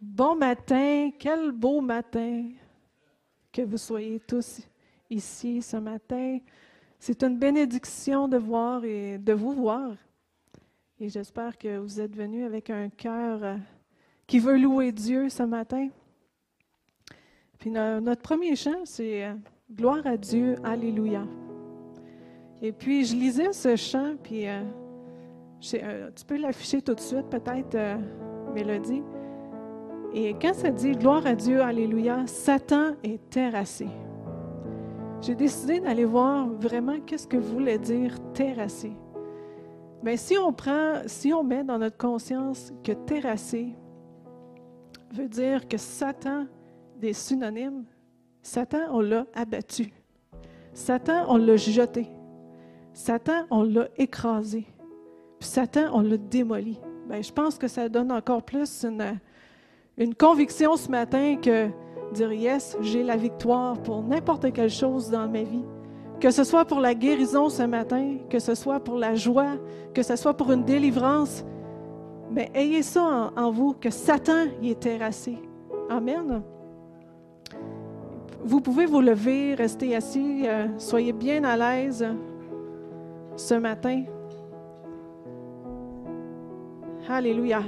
Bon matin, quel beau matin que vous soyez tous ici ce matin. C'est une bénédiction de voir et de vous voir. Et j'espère que vous êtes venus avec un cœur euh, qui veut louer Dieu ce matin. Puis notre premier chant, c'est euh, Gloire à Dieu, Alléluia. Et puis je lisais ce chant, puis euh, tu peux l'afficher tout de suite, peut-être, Mélodie. Et quand ça dit Gloire à Dieu, Alléluia, Satan est terrassé. J'ai décidé d'aller voir vraiment qu'est-ce que voulait dire terrasser. Mais si on prend, si on met dans notre conscience que terrasser veut dire que Satan, des synonymes, Satan, on l'a abattu. Satan, on l'a jeté. Satan, on l'a écrasé. Puis Satan, on l'a démoli. Bien, je pense que ça donne encore plus une, une conviction ce matin que dire yes, j'ai la victoire pour n'importe quelle chose dans ma vie. Que ce soit pour la guérison ce matin, que ce soit pour la joie, que ce soit pour une délivrance, mais ayez ça en, vous, que Satan y est terrassé. Amen. Vous pouvez vous lever, rester assis, euh, soyez bien à l'aise ce matin. Alléluia.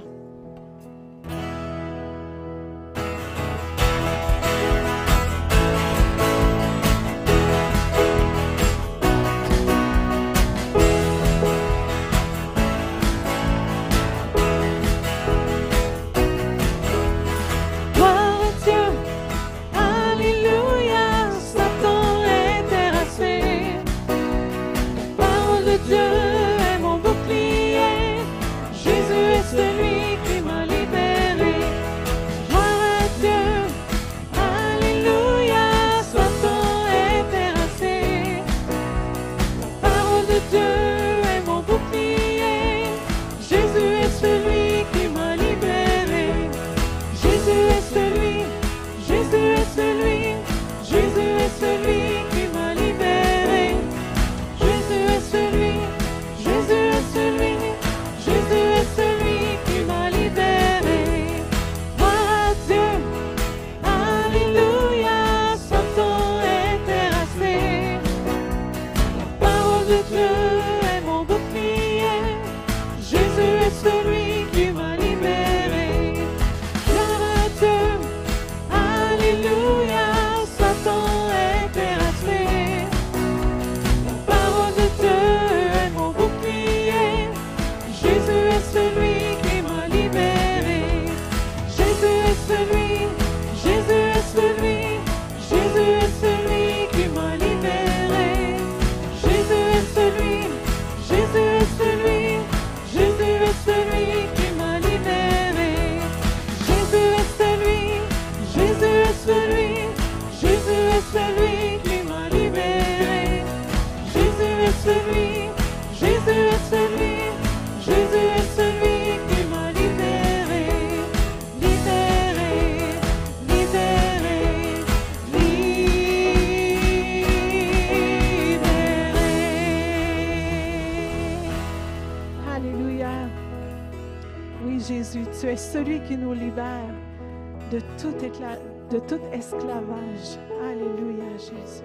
Tout esclavage. Alléluia, Jésus.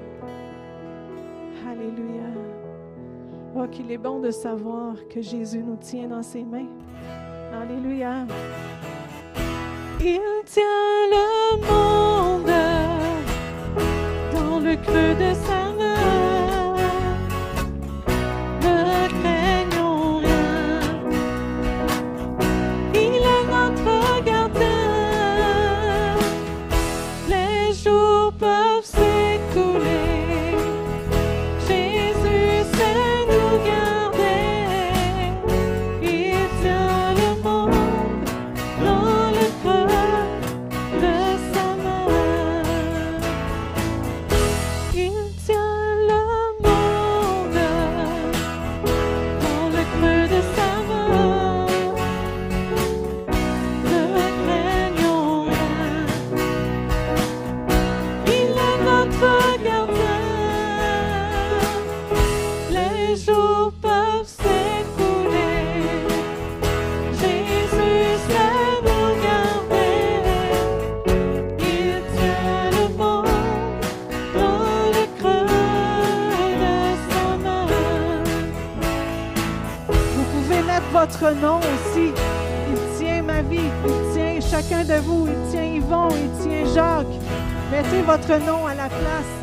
Alléluia. Oh, qu'il est bon de savoir que Jésus nous tient dans ses mains. Alléluia. Votre nom aussi. Il tient ma vie, il tient chacun de vous, il tient Yvon, il tient Jacques. Mettez votre nom à la place.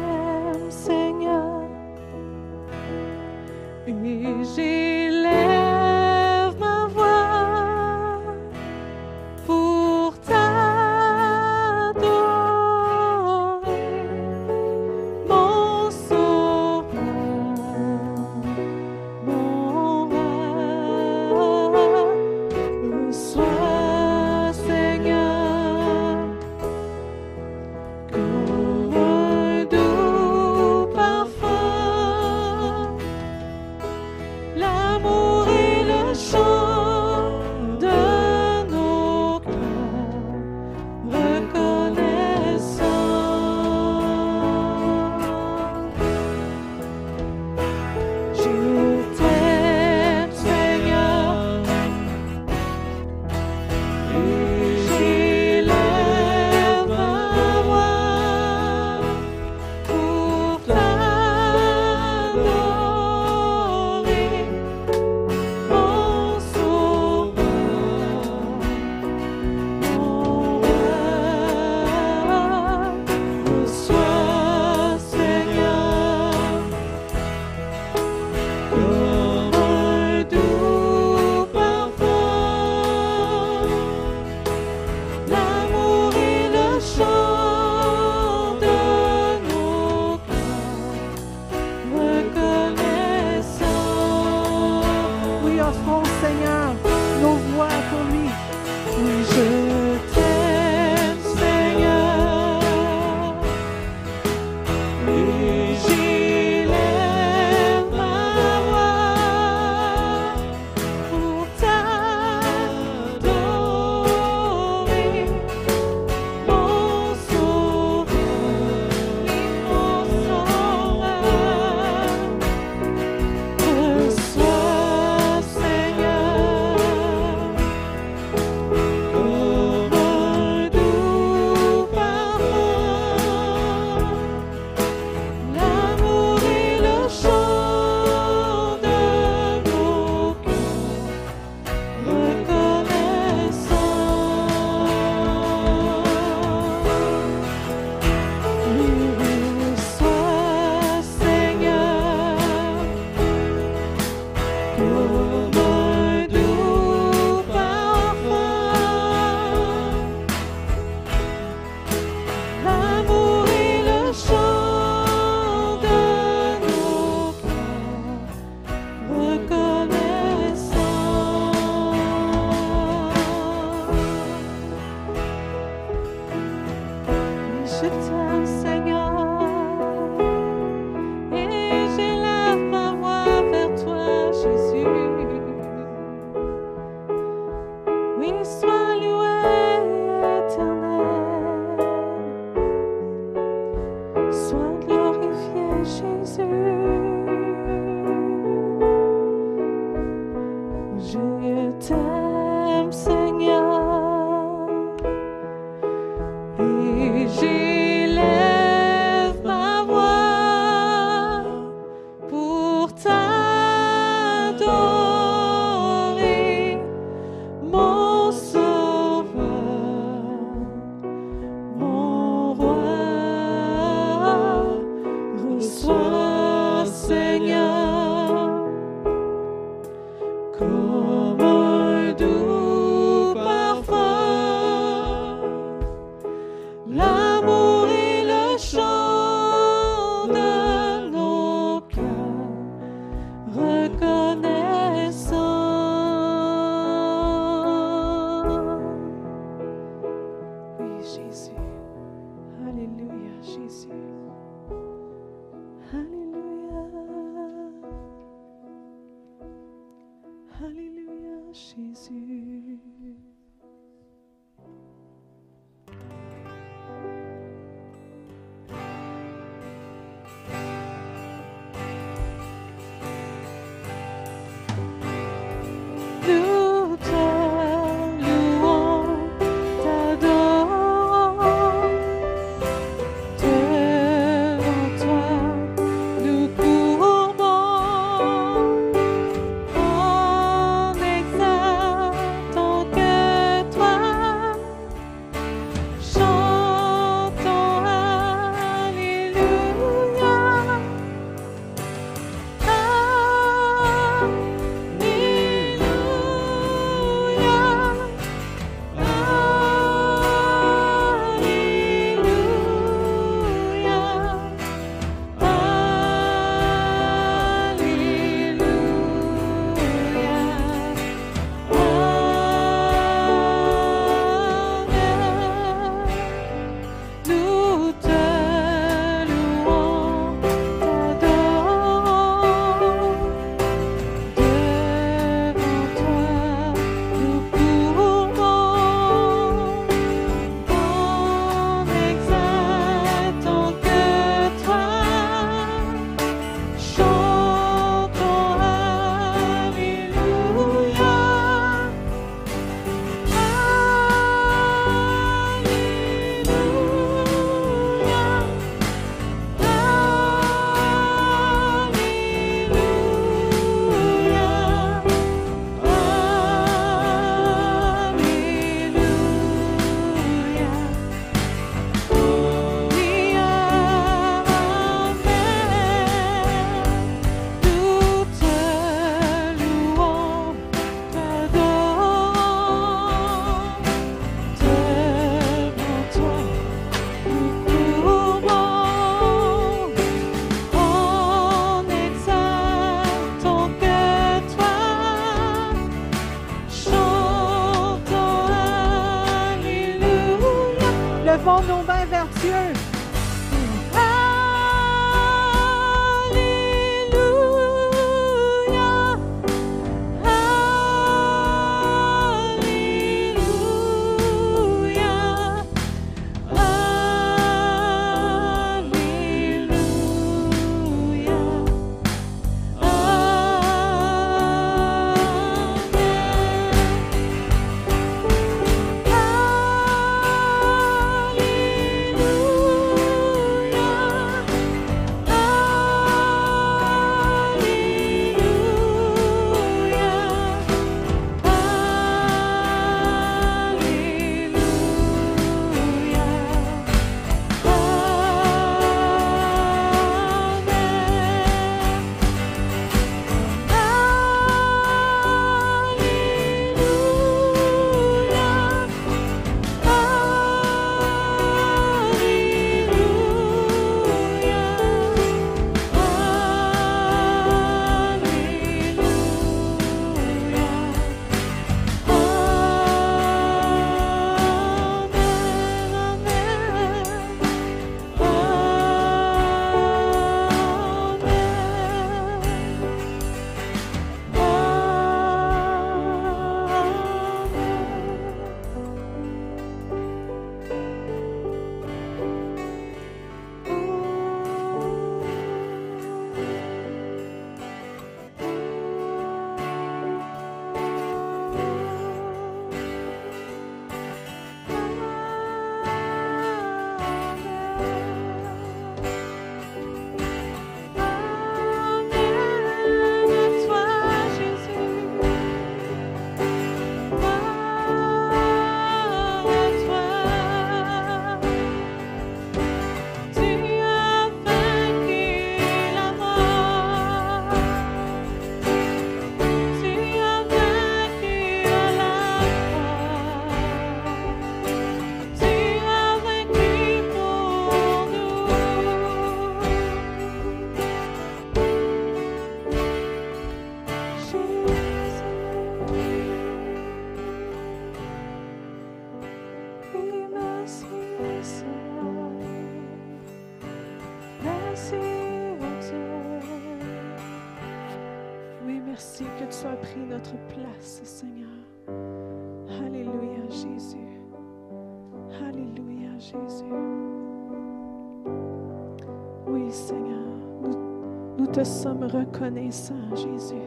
reconnaissants, Jésus.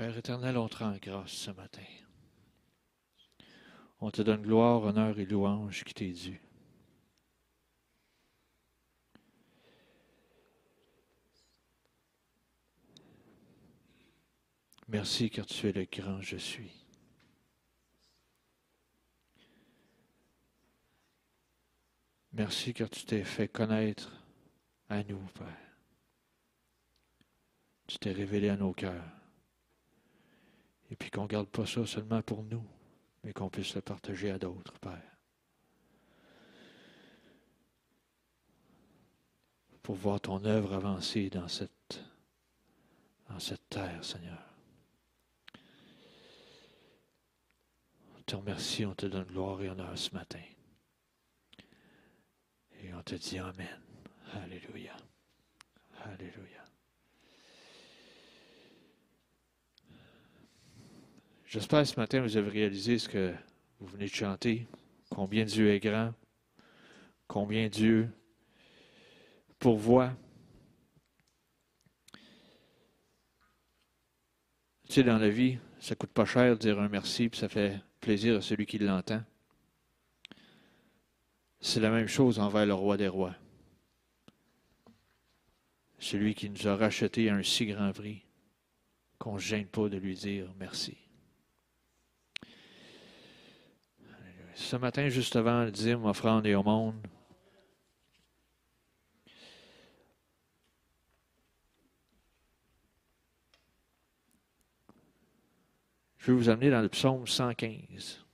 Père éternel, on te rend grâce ce matin. On te donne gloire, honneur et louange qui t'est dû. Merci car tu es le grand je suis. Merci car tu t'es fait connaître à nous, Père. Tu t'es révélé à nos cœurs. Et puis qu'on ne garde pas ça seulement pour nous, mais qu'on puisse le partager à d'autres, Père. Pour voir ton œuvre avancer dans cette, dans cette terre, Seigneur. On te remercie, on te donne gloire et honneur ce matin. Et on te dit Amen. Alléluia. Alléluia. J'espère ce matin vous avez réalisé ce que vous venez de chanter, combien Dieu est grand, combien Dieu pourvoit. Tu sais, dans la vie, ça coûte pas cher de dire un merci, puis ça fait plaisir à celui qui l'entend. C'est la même chose envers le roi des rois. Celui qui nous a racheté à un si grand prix qu'on ne gêne pas de lui dire merci. Ce matin, juste avant le dîme, offrande et monde, je vais vous amener dans le psaume 115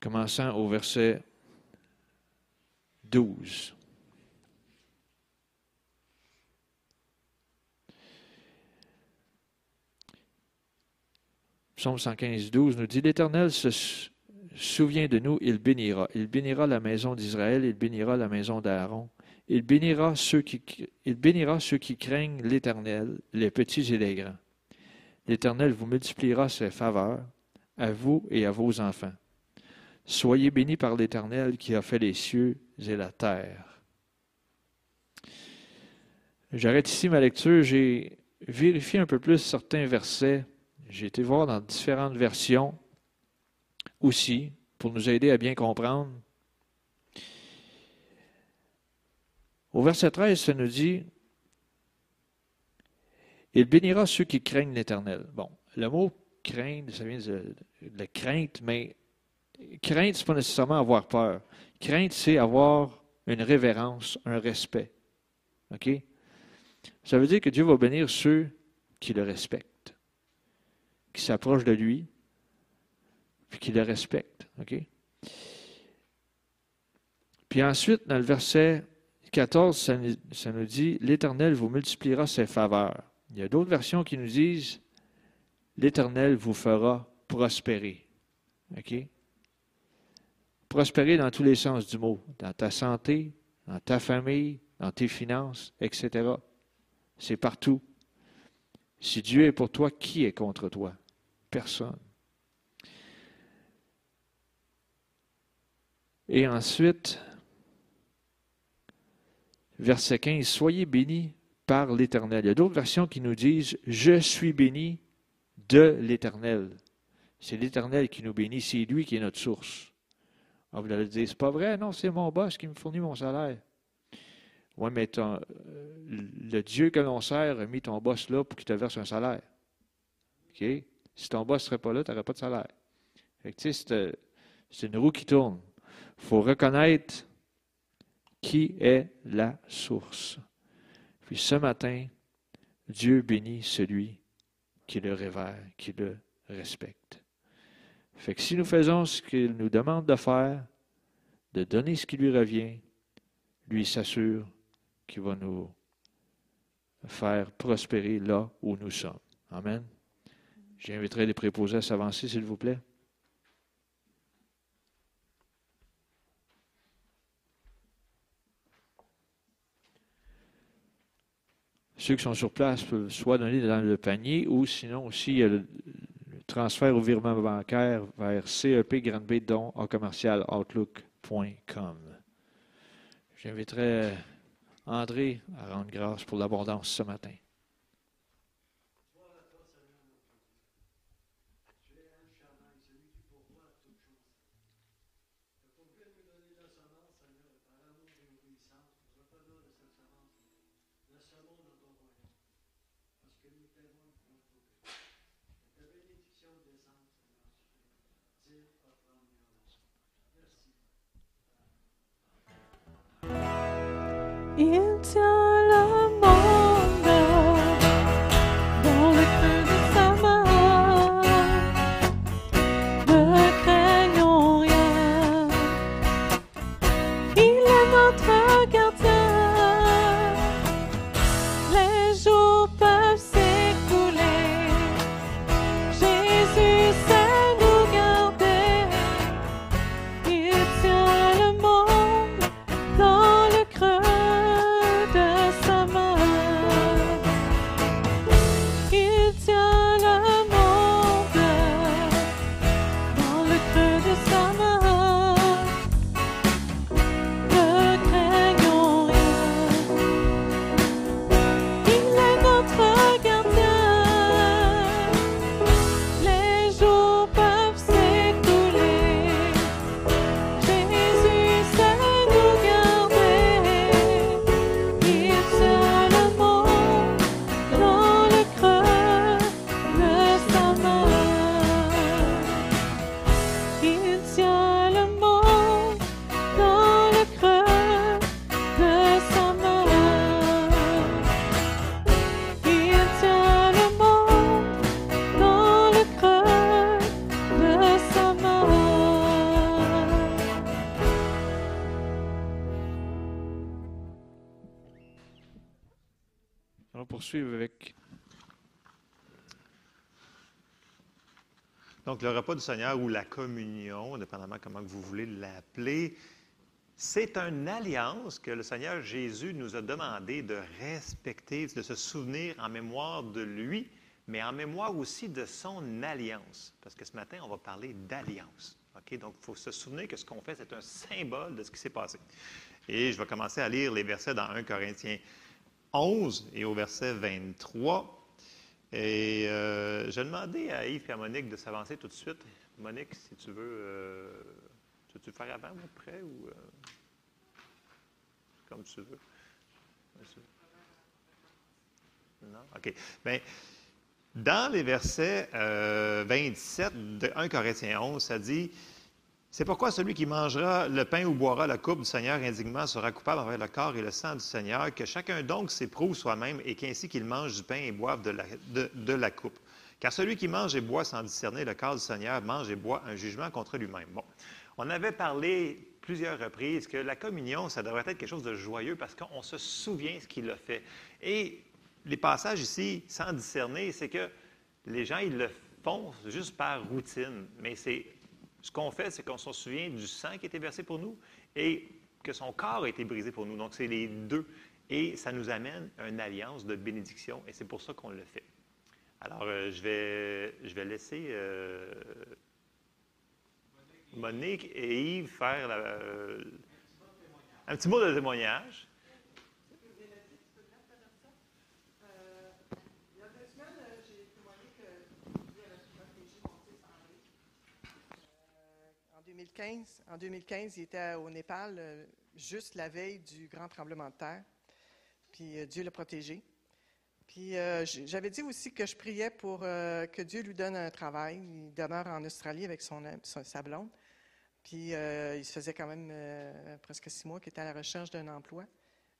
commençant au verset 12. Psaume 115, 12 nous dit, L'Éternel se souvient de nous, il bénira. Il bénira la maison d'Israël, il bénira la maison d'Aaron. Il bénira, ceux qui, il bénira ceux qui craignent l'Éternel, les petits et les grands. L'Éternel vous multipliera ses faveurs à vous et à vos enfants. Soyez bénis par l'Éternel qui a fait les cieux et la terre. J'arrête ici ma lecture. J'ai vérifié un peu plus certains versets. J'ai été voir dans différentes versions aussi pour nous aider à bien comprendre. Au verset 13, ça nous dit Il bénira ceux qui craignent l'Éternel. Bon, le mot craindre, ça vient de, de crainte, mais Crainte, ce n'est pas nécessairement avoir peur. Crainte, c'est avoir une révérence, un respect. OK? Ça veut dire que Dieu va bénir ceux qui le respectent, qui s'approchent de lui, puis qui le respectent. OK? Puis ensuite, dans le verset 14, ça, ça nous dit L'Éternel vous multipliera ses faveurs. Il y a d'autres versions qui nous disent L'Éternel vous fera prospérer. Prospérer dans tous les sens du mot, dans ta santé, dans ta famille, dans tes finances, etc. C'est partout. Si Dieu est pour toi, qui est contre toi? Personne. Et ensuite, verset 15, Soyez bénis par l'Éternel. Il y a d'autres versions qui nous disent, Je suis béni de l'Éternel. C'est l'Éternel qui nous bénit, c'est lui qui est notre source. On vous allez dire, c'est pas vrai, non, c'est mon boss qui me fournit mon salaire. Oui, mais euh, le Dieu que l'on sert a mis ton boss là pour qu'il te verse un salaire. OK? Si ton boss ne serait pas là, tu n'aurais pas de salaire. Euh, c'est une roue qui tourne. Il faut reconnaître qui est la source. Puis ce matin, Dieu bénit celui qui le révère, qui le respecte. Fait que si nous faisons ce qu'il nous demande de faire, de donner ce qui lui revient, lui s'assure qu'il va nous faire prospérer là où nous sommes. Amen. J'inviterai les préposés à s'avancer, s'il vous plaît. Ceux qui sont sur place peuvent soit donner dans le panier ou sinon aussi y a le, transfert au virement bancaire vers CEP Grande B don en commercial outlook.com. J'inviterai André à rendre grâce pour l'abondance ce matin. Repas du Seigneur ou la communion, dépendamment comment vous voulez l'appeler, c'est une alliance que le Seigneur Jésus nous a demandé de respecter, de se souvenir en mémoire de lui, mais en mémoire aussi de son alliance. Parce que ce matin, on va parler d'alliance. OK? Donc, il faut se souvenir que ce qu'on fait, c'est un symbole de ce qui s'est passé. Et je vais commencer à lire les versets dans 1 Corinthiens 11 et au verset 23. Et euh, je demander à Yves et à Monique de s'avancer tout de suite. Monique, si tu veux, euh, tu veux-tu faire avant ou après ou euh, comme tu veux? Non? OK. Bien, dans les versets euh, 27 de 1 Corinthiens 11, ça dit C'est pourquoi celui qui mangera le pain ou boira la coupe du Seigneur indignement sera coupable envers le corps et le sang du Seigneur. Que chacun donc s'éprouve soi-même et qu'ainsi qu'il mange du pain et boive de la, de- la coupe. Car celui qui mange et boit sans discerner le corps du Seigneur mange et boit un jugement contre lui-même. Bon. On avait parlé plusieurs reprises que la communion, ça devrait être quelque chose de joyeux parce qu'on se souvient ce qu'il a fait. Et les passages ici, sans discerner, c'est que les gens, ils le font juste par routine. Mais c'est ce qu'on fait, c'est qu'on se souvient du sang qui a été versé pour nous et que son corps a été brisé pour nous. Donc, c'est les deux. Et ça nous amène à une alliance de bénédiction et c'est pour ça qu'on le fait. Alors, euh, je, vais, je vais laisser euh, Monique et Yves faire euh, un petit mot de témoignage. Il y a deux semaines, euh, j'ai témoigné que Dieu avait protégé mon fils Henri. Euh, en 2015, en 2015, il était au Népal euh, juste la veille du grand tremblement de terre. Puis euh, Dieu l'a protégé. Puis euh, j'avais dit aussi que je priais pour que Dieu lui donne un travail. Il demeure en Australie avec son, son- sa blonde. Puis il se faisait quand même presque six mois qu'il était à la recherche d'un emploi.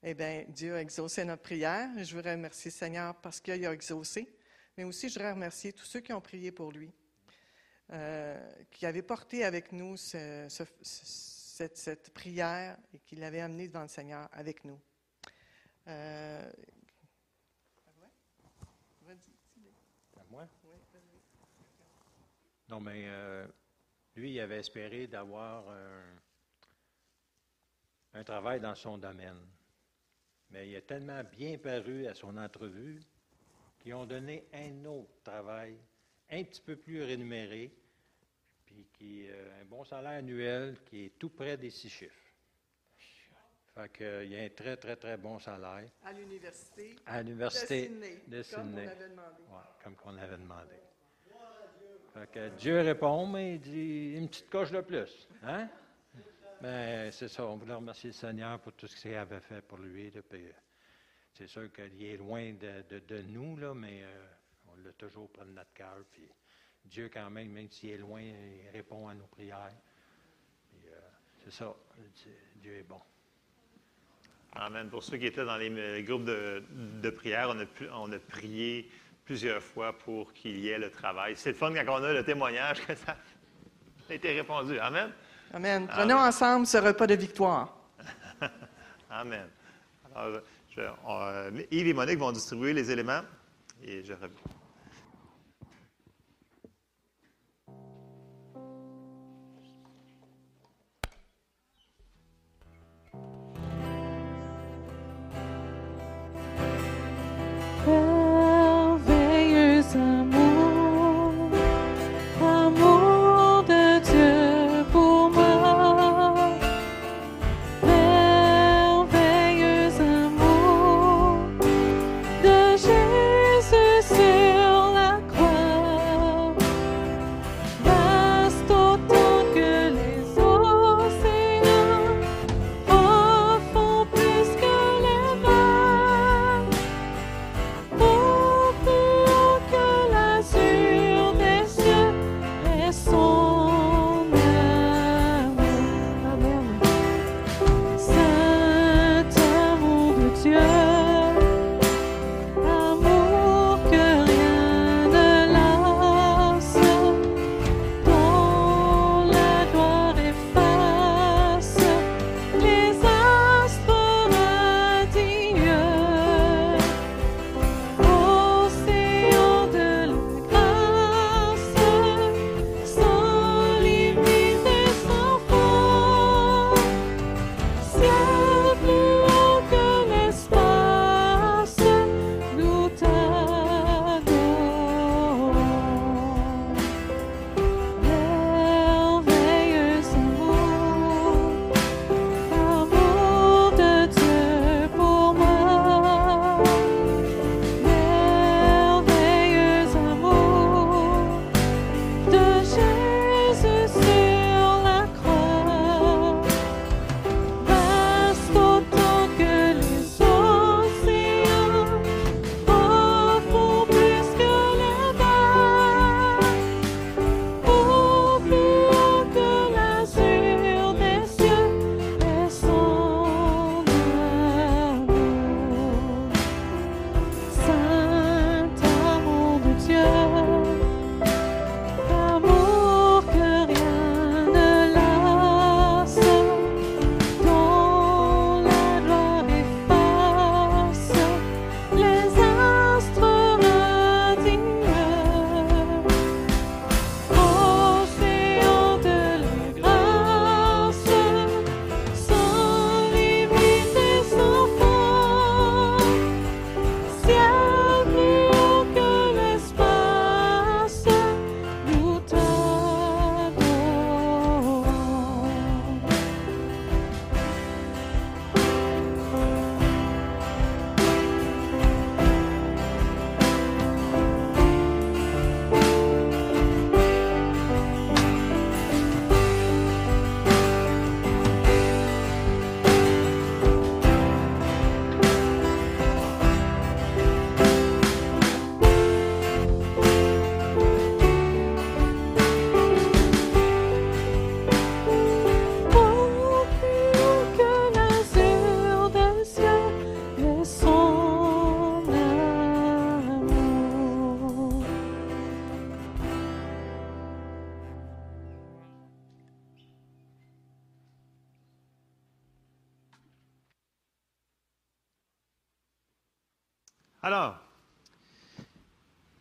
Eh bien, Dieu a exaucé notre prière. Je voudrais remercier le Seigneur parce qu'il a exaucé. Mais aussi, je voudrais remercier tous ceux qui ont prié pour lui, euh, qui avaient porté avec nous ce- ce- ce- cette, prière et qui l'avaient amené devant le Seigneur avec nous. Euh. À moi? Non, mais euh, lui, il avait espéré d'avoir un, un travail dans son domaine. Mais il a tellement bien paru à son entrevue qu'ils ont donné un autre travail, un petit peu plus rémunéré, puis qui euh, un bon salaire annuel qui est tout près des six chiffres. Fait qu'il y a un très, très, très bon salaire À l'université à de l'université Sydney, de comme on Sydney. avait demandé. Ouais, comme qu'on avait demandé. Fait que Dieu répond, mais il dit une petite coche de plus. Hein? Mais c'est ça, on voulait remercier le Seigneur pour tout ce qu'il avait fait pour lui. euh, c'est sûr qu'il est loin de, de- de nous, là, mais euh, on l'a toujours près de notre cœur. Puis Dieu, quand même, même s'il est loin, il répond à nos prières. Puis, euh, c'est ça, Dieu est bon. Amen. Pour ceux qui étaient dans les groupes de, de prière, on a, on a, prié plusieurs fois pour qu'il y ait le travail. C'est le fun quand on a le témoignage que ça a été répondu. Amen? Amen. Prenons ensemble ce repas de victoire. Amen. Alors, Yves et Monique vont distribuer les éléments et je reviens.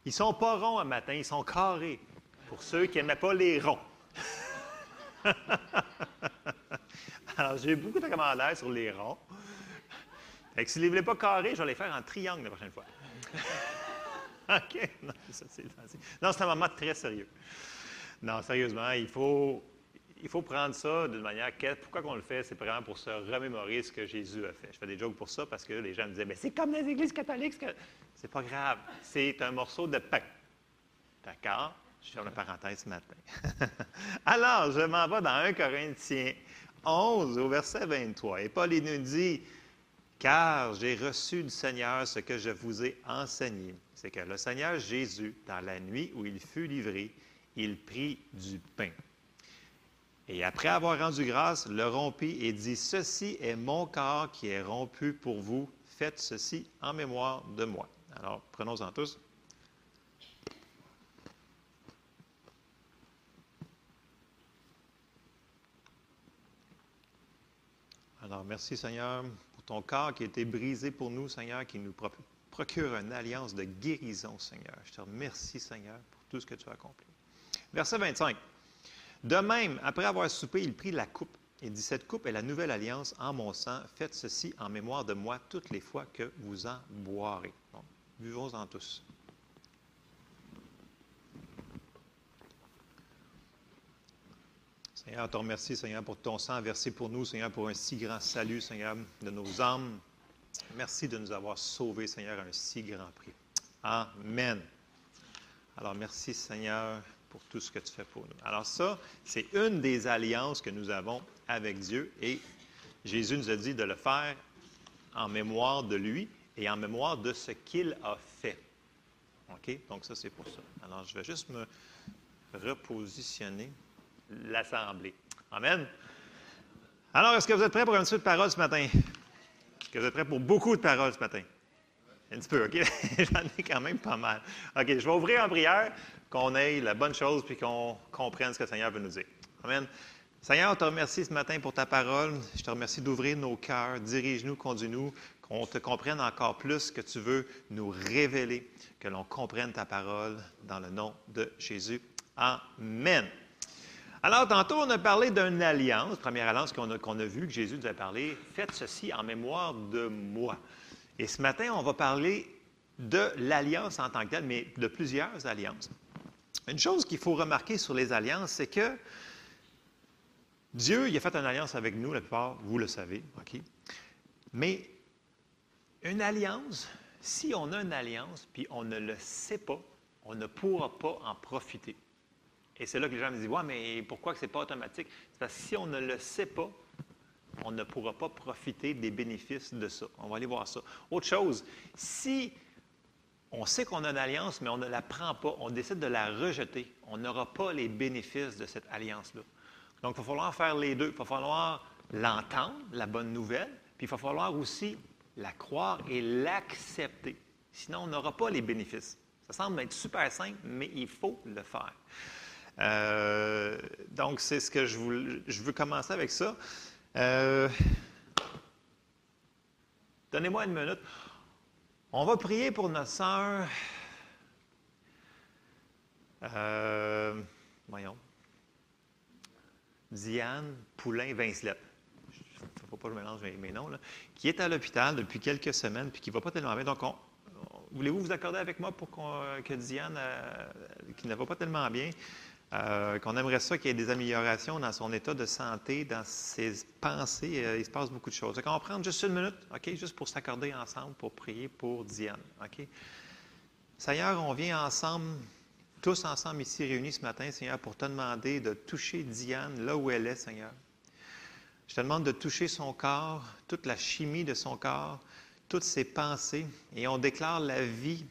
Ils sont pas ronds un matin, ils sont carrés. Pour ceux qui n'aimaient pas les ronds. Alors, j'ai beaucoup de commentaires sur les ronds. Fait que si vous ne les pas carrés, je vais les faire en triangle la prochaine fois. OK? Non, c'est un moment très sérieux. Non, sérieusement, il faut, il faut prendre ça d'une manière. Pourquoi on le fait? C'est vraiment pour se remémorer ce que Jésus a fait. Je fais des jokes pour ça parce que les gens me disaient, mais c'est comme les églises catholiques. Que... C'est pas grave. C'est un morceau de pain. D'accord? Je ferme la parenthèse ce matin. Alors, je m'en vais dans 1 Corinthiens 11 au verset 23. Et Paul il nous dit, car j'ai reçu du Seigneur ce que je vous ai enseigné. C'est que le Seigneur Jésus, dans la nuit où il fut livré, il prit du pain. Et après avoir rendu grâce, le rompit et dit, Ceci est mon corps qui est rompu pour vous. Faites ceci en mémoire de moi. Alors, prenons-en tous. Alors, merci Seigneur pour ton corps qui a été brisé pour nous, Seigneur, qui nous procure une alliance de guérison, Seigneur. Je te remercie, Seigneur, pour tout ce que tu as accompli. Verset 25. De même, après avoir soupé, il prit la coupe et dit, Cette coupe est la nouvelle alliance en mon sang. Faites ceci en mémoire de moi toutes les fois que vous en boirez. Donc, buvons-en tous. Seigneur, te remercie, Seigneur, pour ton sang versé pour nous, Seigneur, pour un si grand salut, Seigneur, de nos âmes. Merci de nous avoir sauvés, Seigneur, à un si grand prix. Amen. Alors, merci, Seigneur, pour tout ce que tu fais pour nous. Alors ça, c'est une des alliances que nous avons avec Dieu et Jésus nous a dit de le faire en mémoire de lui et en mémoire de ce qu'il a fait. OK? Donc ça, c'est pour ça. Alors, je vais juste me repositionner l'Assemblée. Amen. Alors, est-ce que vous êtes prêts pour un petit peu de parole ce matin? Est-ce que vous êtes prêts pour beaucoup de paroles ce matin? Un petit peu, OK? J'en ai quand même pas mal. OK, je vais ouvrir en prière qu'on ait la bonne chose puis qu'on comprenne ce que le Seigneur veut nous dire. Amen. Seigneur, on te remercie ce matin pour ta parole. Je te remercie d'ouvrir nos cœurs. Dirige-nous, conduis-nous, qu'on te comprenne encore plus que tu veux nous révéler, que l'on comprenne ta parole dans le nom de Jésus. Amen. Alors, tantôt, on a parlé d'une alliance, première alliance qu'on a, a vue, que Jésus nous a parlé. Faites ceci en mémoire de moi. Et ce matin, on va parler de l'alliance en tant que telle, mais de plusieurs alliances. Une chose qu'il faut remarquer sur les alliances, c'est que Dieu, il a fait une alliance avec nous, la plupart, vous le savez, OK? Mais une alliance, si on a une alliance, puis on ne le sait pas, on ne pourra pas en profiter. Et c'est là que les gens me disent, ouais, mais pourquoi que ce n'est pas automatique? C'est parce que si on ne le sait pas, on ne pourra pas profiter des bénéfices de ça. On va aller voir ça. Autre chose, si on sait qu'on a une alliance, mais on ne la prend pas, on décide de la rejeter, on n'aura pas les bénéfices de cette alliance-là. Donc, il va falloir faire les deux. Il va falloir l'entendre, la bonne nouvelle, puis il va falloir aussi la croire et l'accepter. Sinon, on n'aura pas les bénéfices. Ça semble être super simple, mais il faut le faire. Euh, donc, c'est ce que je, veux, je veux commencer avec ça. Euh, donnez-moi une minute. On va prier pour notre sœur. Euh, voyons. Diane Poulain-Vincelette. Il ne faut pas que je mélange mes, noms, là, qui est à l'hôpital depuis quelques semaines puis qui ne va pas tellement bien. Donc, voulez-vous vous accorder avec moi pour que Diane, euh, qui ne va pas tellement bien, euh, qu'on aimerait ça qu'il y ait des améliorations dans son état de santé, dans ses pensées. Euh, il se passe beaucoup de choses. on va prendre juste une minute, OK, juste pour s'accorder ensemble pour prier pour Diane. OK? Seigneur, on vient ensemble, tous ensemble ici réunis ce matin, Seigneur, pour te demander de toucher Diane là où elle est, Seigneur. Je te demande de toucher son corps, toute la chimie de son corps, toutes ses pensées, et on déclare la vie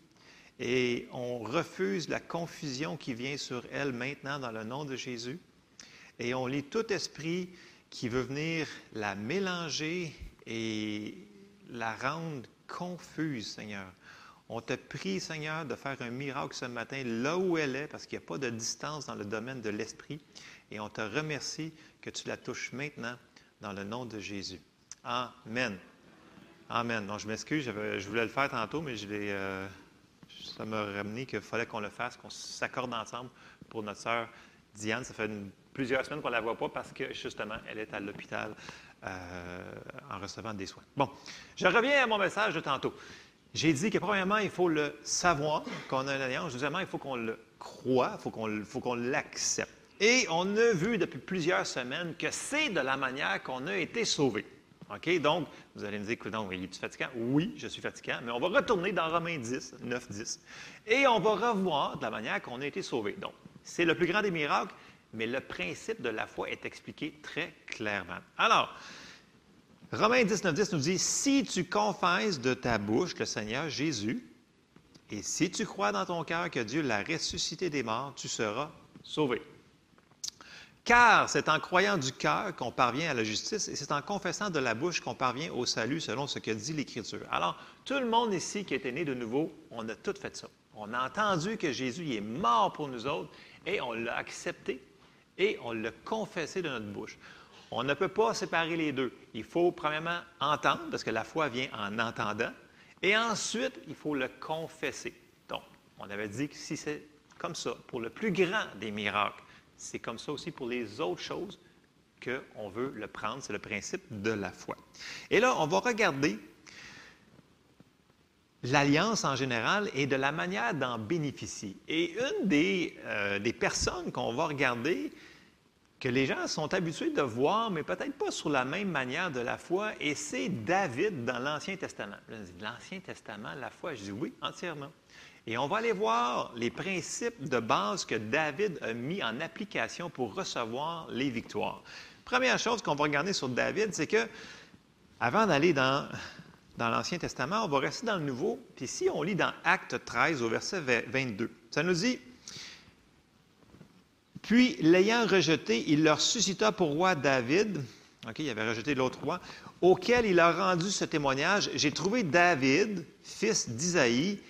et on refuse la confusion qui vient sur elle maintenant dans le nom de Jésus. Et on lit tout esprit qui veut venir la mélanger et la rendre confuse, Seigneur. On te prie, Seigneur, de faire un miracle ce matin là où elle est, parce qu'il n'y a pas de distance dans le domaine de l'esprit. Et on te remercie que tu la touches maintenant dans le nom de Jésus. Amen. Amen. Donc, je m'excuse, je voulais le faire tantôt, mais je l'ai. Euh, ça m'a ramené qu'il fallait qu'on le fasse, qu'on s'accorde ensemble pour notre sœur Diane. Ça fait plusieurs semaines qu'on ne la voit pas parce que, justement, elle est à l'hôpital euh, en recevant des soins. Bon, je reviens à mon message de tantôt. J'ai dit que, premièrement, il faut le savoir qu'on a une alliance. Deuxièmement, il faut qu'on le croit, il faut qu'on l'accepte. Et on a vu depuis plusieurs semaines que c'est de la manière qu'on a été sauvé. OK? Donc, vous allez me dire, donc, il est fatiguant? Oui, je suis fatiguant, mais on va retourner dans Romains 10, 9, 10, et on va revoir de la manière qu'on a été sauvé. Donc, c'est le plus grand des miracles, mais le principe de la foi est expliqué très clairement. Alors, Romains 10, 9, 10 nous dit, si tu confesses de ta bouche le Seigneur Jésus, et si tu crois dans ton cœur que Dieu l'a ressuscité des morts, tu seras sauvé. Car c'est en croyant du cœur qu'on parvient à la justice et c'est en confessant de la bouche qu'on parvient au salut selon ce que dit l'Écriture. Alors, tout le monde ici qui était né de nouveau, on a tout fait ça. On a entendu que Jésus est mort pour nous autres et on l'a accepté et on l'a confessé de notre bouche. On ne peut pas séparer les deux. Il faut premièrement entendre, parce que la foi vient en entendant, et ensuite, il faut le confesser. Donc, on avait dit que si c'est comme ça pour le plus grand des miracles, c'est comme ça aussi pour les autres choses qu'on veut le prendre. C'est le principe de la foi. Et là, on va regarder l'alliance en général et de la manière d'en bénéficier. Et une des, euh, des personnes qu'on va regarder, que les gens sont habitués de voir, mais peut-être pas sur la même manière de la foi, et c'est David dans l'Ancien Testament. L'Ancien Testament, la foi, je dis oui, entièrement. Et on va aller voir les principes de base que David a mis en application pour recevoir les victoires. Première chose qu'on va regarder sur David, c'est que, avant d'aller dans, l'Ancien Testament, on va rester dans le Nouveau. Puis si on lit dans Acte 13 au verset 22, ça nous dit Puis, l'ayant rejeté, il leur suscita pour roi David. OK, il avait rejeté l'autre roi, auquel il a rendu ce témoignage J'ai trouvé David, fils d'Isaïe,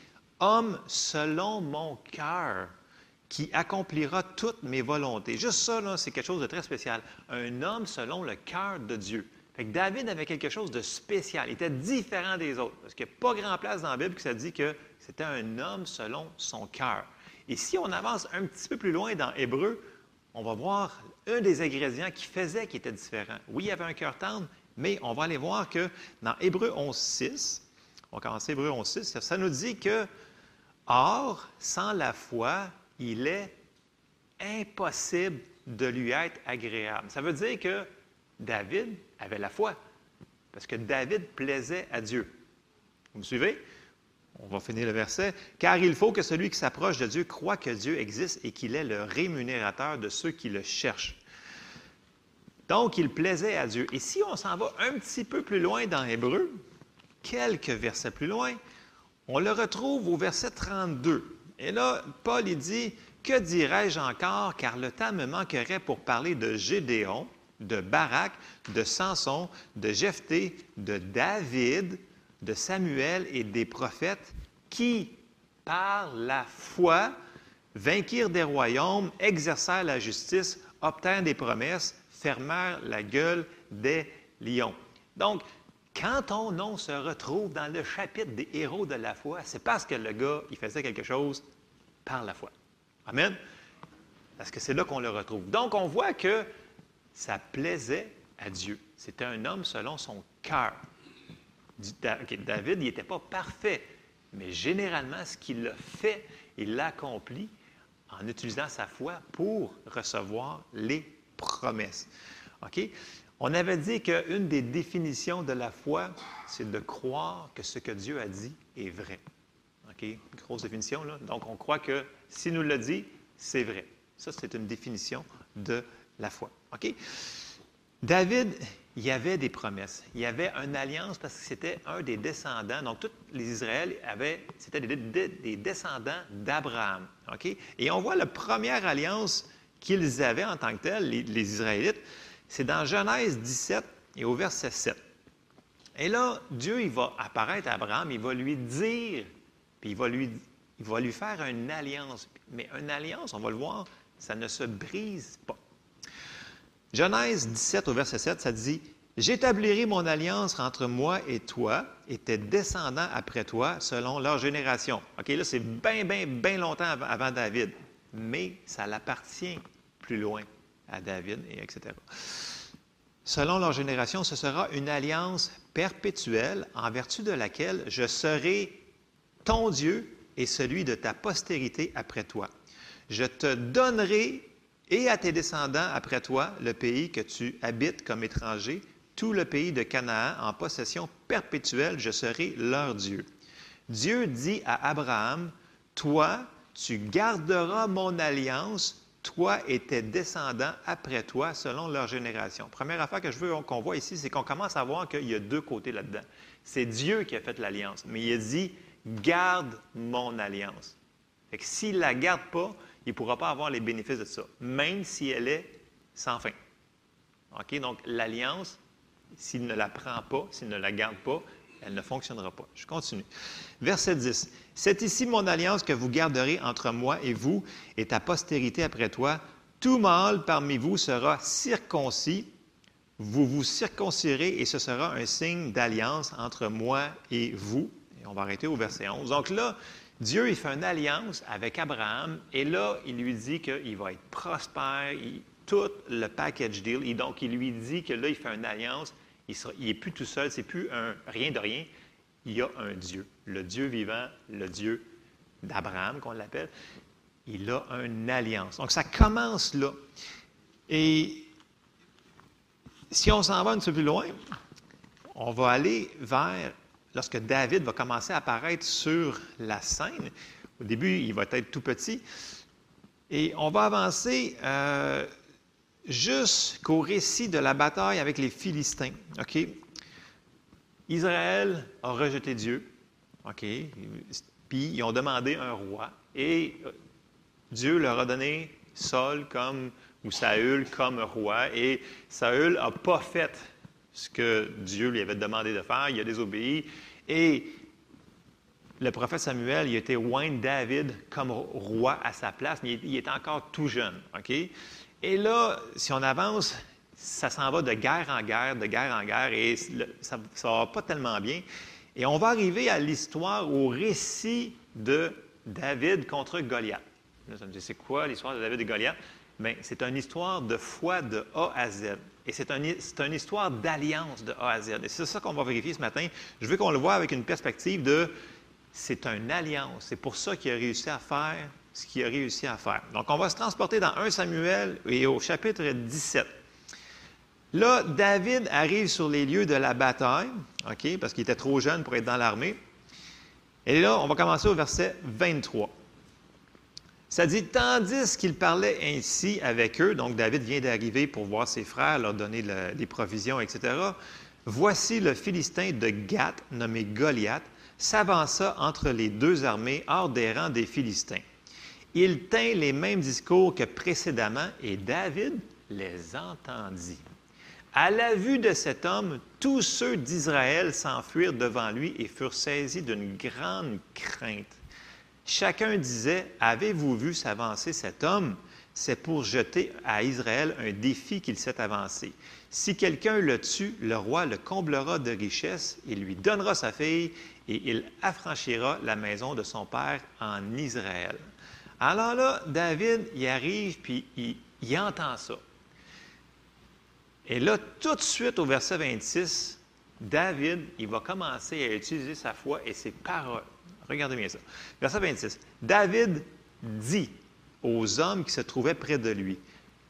homme selon mon cœur, qui accomplira toutes mes volontés. Juste ça, c'est quelque chose de très spécial. Un homme selon le cœur de Dieu. David avait quelque chose de spécial. Il était différent des autres. Parce qu'il n'y a pas grand place dans la Bible que ça dit que c'était un homme selon son cœur. Et si on avance un petit peu plus loin dans Hébreu, on va voir un des ingrédients qui faisait qu'il était différent. Oui, il avait un cœur tendre, mais on va aller voir que dans Hébreu 11.6, on va commencer Hébreu 11.6, ça nous dit que Or, sans la foi, il est impossible de lui être agréable. Ça veut dire que David avait la foi, parce que David plaisait à Dieu. Vous me suivez? On va finir le verset. Car il faut que celui qui s'approche de Dieu croit que Dieu existe et qu'il est le rémunérateur de ceux qui le cherchent. Donc, il plaisait à Dieu. Et si on s'en va un petit peu plus loin dans Hébreu, quelques versets plus loin, on le retrouve au verset 32. Et là, Paul dit Que dirais-je encore, car le temps me manquerait pour parler de Gédéon, de Barak, de Samson, de Jephthé, de David, de Samuel et des prophètes qui, par la foi, vainquirent des royaumes, exercèrent la justice, obtinrent des promesses, fermèrent la gueule des lions. Quand ton nom se retrouve dans le chapitre des héros de la foi, c'est parce que le gars, il faisait quelque chose par la foi. Amen? Parce que c'est là qu'on le retrouve. Donc, on voit que ça plaisait à Dieu. C'était un homme selon son cœur. David, il n'était pas parfait, mais généralement, ce qu'il a fait, il l'a accompli en utilisant sa foi pour recevoir les promesses. OK? On avait dit qu'une des définitions de la foi, c'est de croire que ce que Dieu a dit est vrai. OK? Grosse définition, là. Donc, on croit que s'il nous l'a dit, c'est vrai. Ça, c'est une définition de la foi. OK? David, il y avait des promesses. Il y avait une alliance parce que c'était un des descendants. Donc, tous les Israéliens avaient, c'était des, descendants d'Abraham. OK? Et on voit la première alliance qu'ils avaient en tant que tels, les Israélites, c'est dans Genèse 17 et au verset 7. Et là, Dieu, il va apparaître à Abraham, il va lui dire, puis il va lui, faire une alliance. Mais une alliance, on va le voir, ça ne se brise pas. Genèse 17 au verset 7, ça dit J'établirai mon alliance entre moi et toi et tes descendants après toi selon leur génération. OK, là, c'est bien, bien, bien longtemps avant David, mais ça l'appartient plus loin à David, et etc. Selon leur génération, ce sera une alliance perpétuelle en vertu de laquelle je serai ton Dieu et celui de ta postérité après toi. Je te donnerai et à tes descendants après toi le pays que tu habites comme étranger, tout le pays de Canaan en possession perpétuelle, je serai leur Dieu. Dieu dit à Abraham, Toi, tu garderas mon alliance toi et tes descendants après toi selon leur génération. Première affaire que je veux qu'on voit ici, c'est qu'on commence à voir qu'il y a deux côtés là-dedans. C'est Dieu qui a fait l'alliance, mais il a dit garde mon alliance. Fait que s'il ne la garde pas, il ne pourra pas avoir les bénéfices de ça, même si elle est sans fin. OK? Donc, l'alliance, s'il ne la prend pas, s'il ne la garde pas, elle ne fonctionnera pas. Je continue. Verset 10. C'est ici mon alliance que vous garderez entre moi et vous et ta postérité après toi. Tout mâle parmi vous sera circoncis. Vous vous circoncirez et ce sera un signe d'alliance entre moi et vous. Et on va arrêter au verset 11. Donc là, Dieu, il fait une alliance avec Abraham et là, il lui dit qu'il va être prospère, tout le package deal. Et donc, il lui dit que là, il fait une alliance il n'est plus tout seul, c'est plus un rien de rien. Il y a un Dieu, le Dieu vivant, le Dieu d'Abraham, qu'on l'appelle. Il a une alliance. Donc, ça commence là. Et si on s'en va un petit peu plus loin, on va aller vers lorsque David va commencer à apparaître sur la scène. Au début, il va être tout petit. Et on va avancer euh, jusqu'au récit de la bataille avec les Philistins. OK? Israël a rejeté Dieu. OK? Puis ils ont demandé un roi. Et euh, Dieu leur a donné Saul comme, ou Saül comme roi. Et Saül n'a pas fait ce que Dieu lui avait demandé de faire. Il a désobéi. Et le prophète Samuel, il a été oint David comme roi à sa place, mais il est encore tout jeune. OK? Et là, si on avance, ça s'en va de guerre en guerre, de guerre en guerre, et ça ne va pas tellement bien. Et on va arriver à l'histoire, au récit de David contre Goliath. Là, ça me dit, c'est quoi l'histoire de David et Goliath? Bien, c'est une histoire de foi de A à Z. Et c'est une histoire d'alliance de A à Z. Et c'est ça qu'on va vérifier ce matin. Je veux qu'on le voit avec une perspective de c'est une alliance. C'est pour ça qu'il a réussi à faire ce qu'il a réussi à faire. Donc, on va se transporter dans 1 Samuel et au chapitre 17. Là, David arrive sur les lieux de la bataille, parce qu'il était trop jeune pour être dans l'armée. Et là, on va commencer au verset 23. Ça dit, tandis qu'il parlait ainsi avec eux, donc David vient d'arriver pour voir ses frères, leur donner les provisions, etc. Voici le Philistin de Gath, nommé Goliath, s'avança entre les deux armées hors des rangs des Philistins. Il tint les mêmes discours que précédemment et David les entendit. À la vue de cet homme, tous ceux d'Israël s'enfuirent devant lui et furent saisis d'une grande crainte. Chacun disait, Avez-vous vu s'avancer cet homme? C'est pour jeter à Israël un défi qu'il s'est avancé. Si quelqu'un le tue, le roi le comblera de richesses et lui donnera sa fille, et il affranchira la maison de son père en Israël. Alors là, David, il arrive, puis il, entend ça. Et là, tout de suite, au verset 26, David, il va commencer à utiliser sa foi et ses paroles. Regardez bien ça. Verset 26. David dit aux hommes qui se trouvaient près de lui,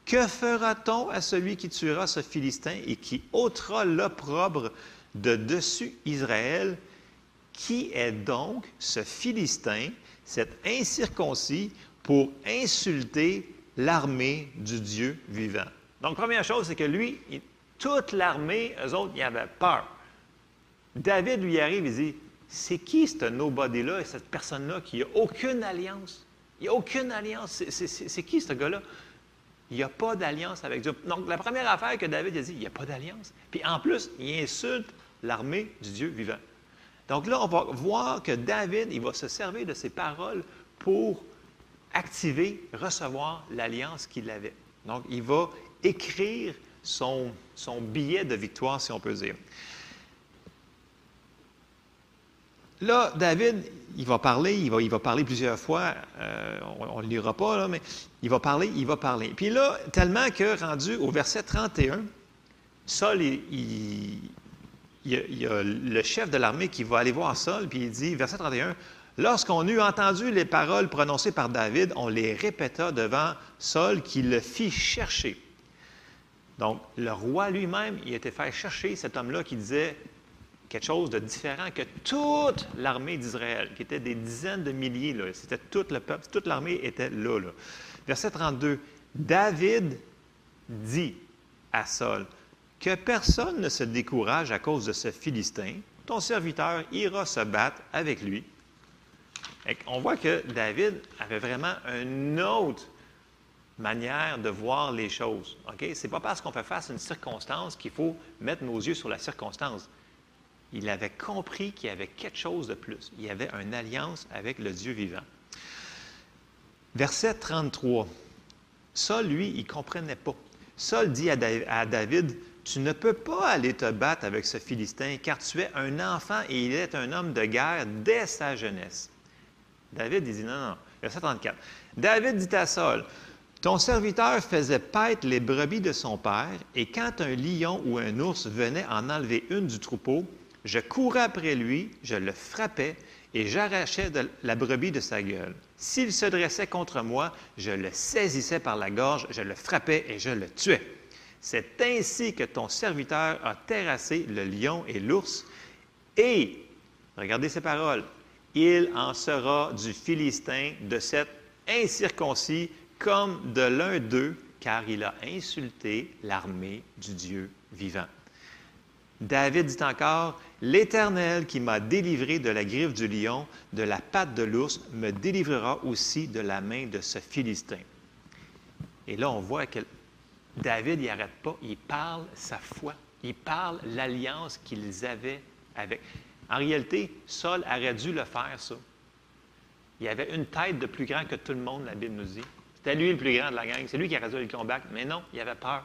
Que fera-t-on à celui qui tuera ce Philistin et qui ôtera l'opprobre de dessus Israël? Qui est donc ce Philistin cet incirconcis pour insulter l'armée du Dieu vivant. Donc, première chose, c'est que lui, toute l'armée, eux autres, ils avaient peur. David lui arrive et dit C'est qui ce nobody-là, cette personne-là qui n'a aucune alliance? Il n'y a aucune alliance. C'est qui ce gars-là? Il n'y a pas d'alliance avec Dieu. Donc, la première affaire que David a dit Il n'y a pas d'alliance. Puis en plus, il insulte l'armée du Dieu vivant. Donc là, on va voir que David, il va se servir de ses paroles pour activer, recevoir l'alliance qu'il avait. Donc, il va écrire son, billet de victoire, si on peut dire. Là, David, il va parler, il va, parler plusieurs fois, euh, on ne le lira pas, mais il va parler, il va parler. Puis là, tellement que rendu au verset 31, Saul, il y, a, le chef de l'armée qui va aller voir Saul, puis il dit, verset 31, Lorsqu'on eut entendu les paroles prononcées par David, on les répéta devant Saul qui le fit chercher. Donc, le roi lui-même, il était fait chercher cet homme-là qui disait quelque chose de différent que toute l'armée d'Israël, qui était des dizaines de milliers, c'était tout le peuple, toute l'armée était là, là. Verset 32, David dit à Saul, que personne ne se décourage à cause de ce Philistin. Ton serviteur ira se battre avec lui. on voit que David avait vraiment un autre manière de voir les choses. Ce n'est pas parce qu'on fait face à une circonstance qu'il faut mettre nos yeux sur la circonstance. Il avait compris qu'il y avait quelque chose de plus. Il y avait une alliance avec le Dieu vivant. Verset 33. Ça, lui, il ne comprenait pas. Saul dit à David, Tu ne peux pas aller te battre avec ce Philistin, car tu es un enfant et il est un homme de guerre dès sa jeunesse. David dit non, non. Verset 34. David dit à Saul, Ton serviteur faisait paître les brebis de son père, et quand un lion ou un ours venait en enlever une du troupeau, je courais après lui, je le frappais, et j'arrachais la brebis de sa gueule. S'il se dressait contre moi, je le saisissais par la gorge, je le frappais et je le tuais. C'est ainsi que ton serviteur a terrassé le lion et l'ours, et, regardez ces paroles, il en sera du Philistin de cet incirconcis comme de l'un d'eux, car il a insulté l'armée du Dieu vivant. David dit encore, L'Éternel qui m'a délivré de la griffe du lion, de la patte de l'ours, me délivrera aussi de la main de ce Philistin. Et là, on voit que David, il n'arrête pas, il parle sa foi, il parle l'alliance qu'ils avaient avec. En réalité, Saul aurait dû le faire, ça. Il avait une tête de plus grand que tout le monde, la Bible nous dit. C'était lui le plus grand de la gang. C'est lui qui aurait dû le combattre. Mais non, il avait peur.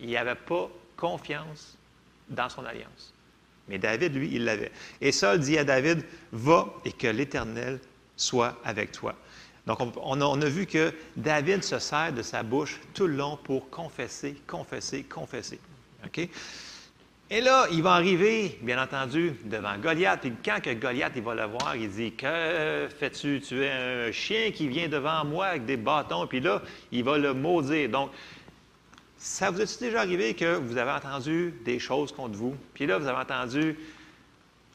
Il n'avait pas confiance dans son alliance. Mais David, lui, il l'avait. Et Saul dit à David, va et que l'Éternel soit avec toi. Donc, on, a, vu que David se sert de sa bouche tout le long pour confesser, confesser, confesser. OK? Et là, il va arriver, bien entendu, devant Goliath. Puis quand que Goliath il va le voir, il dit Que fais-tu? Tu es un chien qui vient devant moi avec des bâtons. Puis là, il va le maudire. Donc, ça vous est déjà arrivé que vous avez entendu des choses contre vous, puis là, vous avez entendu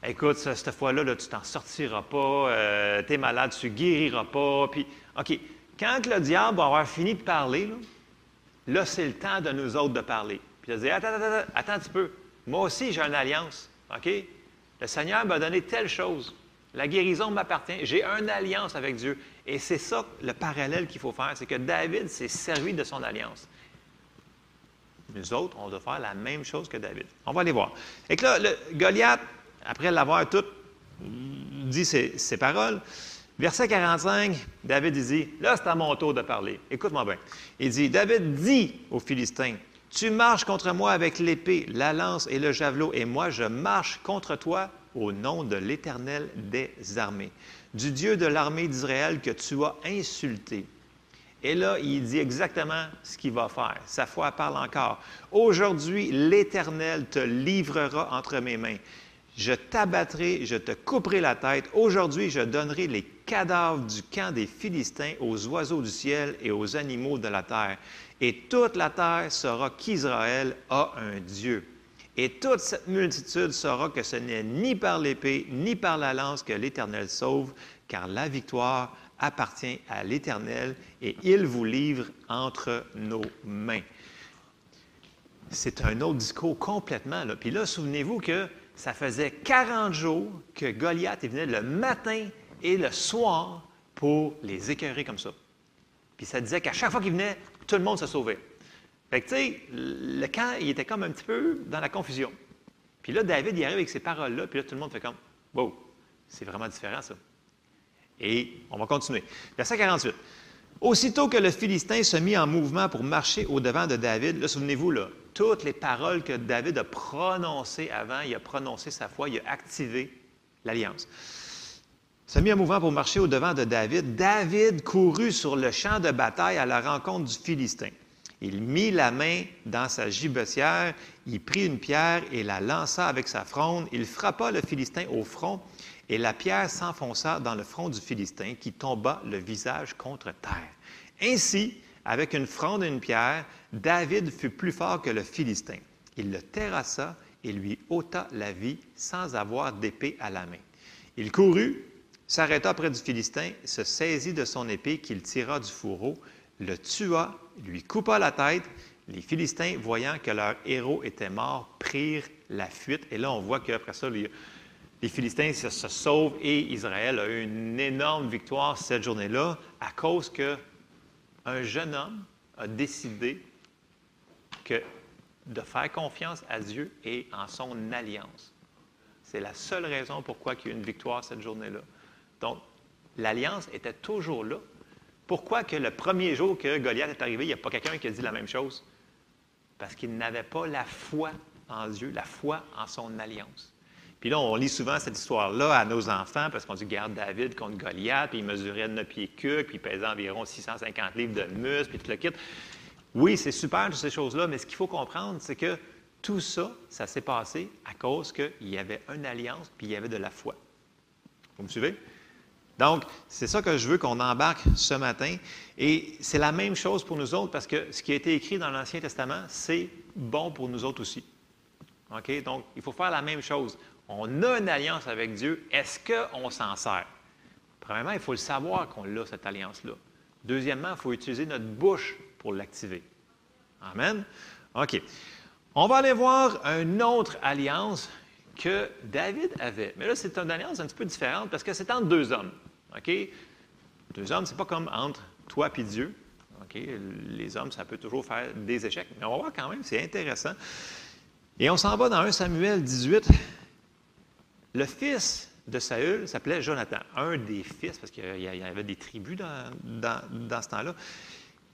Écoute, cette fois-là, là, tu t'en sortiras pas, euh, tu es malade, tu guériras pas. Puis, OK, quand le diable va avoir fini de parler, là, c'est le temps de nous autres de parler. Puis va dire Attends, attends, attends, attends un petit peu. Moi aussi, j'ai une alliance. OK? Le Seigneur m'a donné telle chose. La guérison m'appartient. J'ai une alliance avec Dieu. Et c'est ça le parallèle qu'il faut faire c'est que David s'est servi de son alliance. Nous autres, on doit faire la même chose que David. On va aller voir. Et que là, le, Goliath, après l'avoir tout dit ses, paroles, verset 45, David dit, là c'est à mon tour de parler. Écoute-moi bien. Il dit, David dit aux Philistins, tu marches contre moi avec l'épée, la lance et le javelot, et moi je marche contre toi au nom de l'Éternel des armées, du Dieu de l'armée d'Israël que tu as insulté. Et là, il dit exactement ce qu'il va faire. Sa foi parle encore. Aujourd'hui, l'Éternel te livrera entre mes mains. Je t'abattrai, je te couperai la tête. Aujourd'hui, je donnerai les cadavres du camp des Philistins aux oiseaux du ciel et aux animaux de la terre. Et toute la terre saura qu'Israël a un Dieu. Et toute cette multitude saura que ce n'est ni par l'épée, ni par la lance que l'Éternel sauve, car la victoire appartient à l'Éternel et il vous livre entre nos mains. C'est un autre discours complètement. Puis là, souvenez-vous que ça faisait 40 jours que Goliath venait le matin et le soir pour les écœurer comme ça. Puis ça disait qu'à chaque fois qu'il venait, tout le monde se sauvait. Fait que, tu sais, le camp, il était comme un petit peu dans la confusion. Puis là, David, il arrive avec ces paroles-là, puis là, tout le monde fait comme, wow, c'est vraiment différent, ça. Et on va continuer. Verset 48. Aussitôt que le Philistin se mit en mouvement pour marcher au-devant de David, là, souvenez-vous, là, toutes les paroles que David a prononcées avant, il a prononcé sa foi, il a activé l'alliance. Se mit en mouvement pour marcher au-devant de David. David courut sur le champ de bataille à la rencontre du Philistin. Il mit la main dans sa gibecière, il prit une pierre et la lança avec sa fronde. Il frappa le Philistin au front et la pierre s'enfonça dans le front du Philistin, qui tomba le visage contre terre. Ainsi, avec une fronde et une pierre, David fut plus fort que le Philistin. Il le terrassa et lui ôta la vie sans avoir d'épée à la main. Il courut, s'arrêta près du Philistin, se saisit de son épée qu'il tira du fourreau, le tua, lui coupa la tête. Les Philistins, voyant que leur héros était mort, prirent la fuite. Et là, on voit qu'après ça, les Philistins se, sauvent et Israël a eu une énorme victoire cette journée-là à cause que, un jeune homme a décidé que de faire confiance à Dieu et en son alliance. C'est la seule raison pourquoi il y a eu une victoire cette journée-là. Donc, l'alliance était toujours là. Pourquoi que le premier jour que Goliath est arrivé, il n'y a pas quelqu'un qui a dit la même chose? Parce qu'il n'avait pas la foi en Dieu, la foi en son alliance. Puis là, on lit souvent cette histoire-là à nos enfants parce qu'on dit garde David contre Goliath, puis il mesurait 9 pieds cul, puis il pesait environ 650 livres de muscle, puis tout le kit. Oui, c'est super, ces choses-là, mais ce qu'il faut comprendre, c'est que tout ça, ça s'est passé à cause qu'il y avait une alliance, puis il y avait de la foi. Vous me suivez? Donc, c'est ça que je veux qu'on embarque ce matin. Et c'est la même chose pour nous autres parce que ce qui a été écrit dans l'Ancien Testament, c'est bon pour nous autres aussi. OK? Donc, il faut faire la même chose. On a une alliance avec Dieu. Est-ce qu'on s'en sert? Premièrement, il faut le savoir qu'on a, cette alliance-là. Deuxièmement, il faut utiliser notre bouche l'activer. Amen? OK. On va aller voir une autre alliance que David avait. Mais là, c'est une alliance un petit peu différente parce que c'est entre deux hommes. OK? Deux hommes, c'est pas comme entre toi et Dieu. OK? Les hommes, ça peut toujours faire des échecs. Mais on va voir quand même, c'est intéressant. Et on s'en va dans 1 Samuel 18. Le fils de Saül s'appelait Jonathan, un des fils, parce qu'il y avait des tribus dans, dans ce temps-là,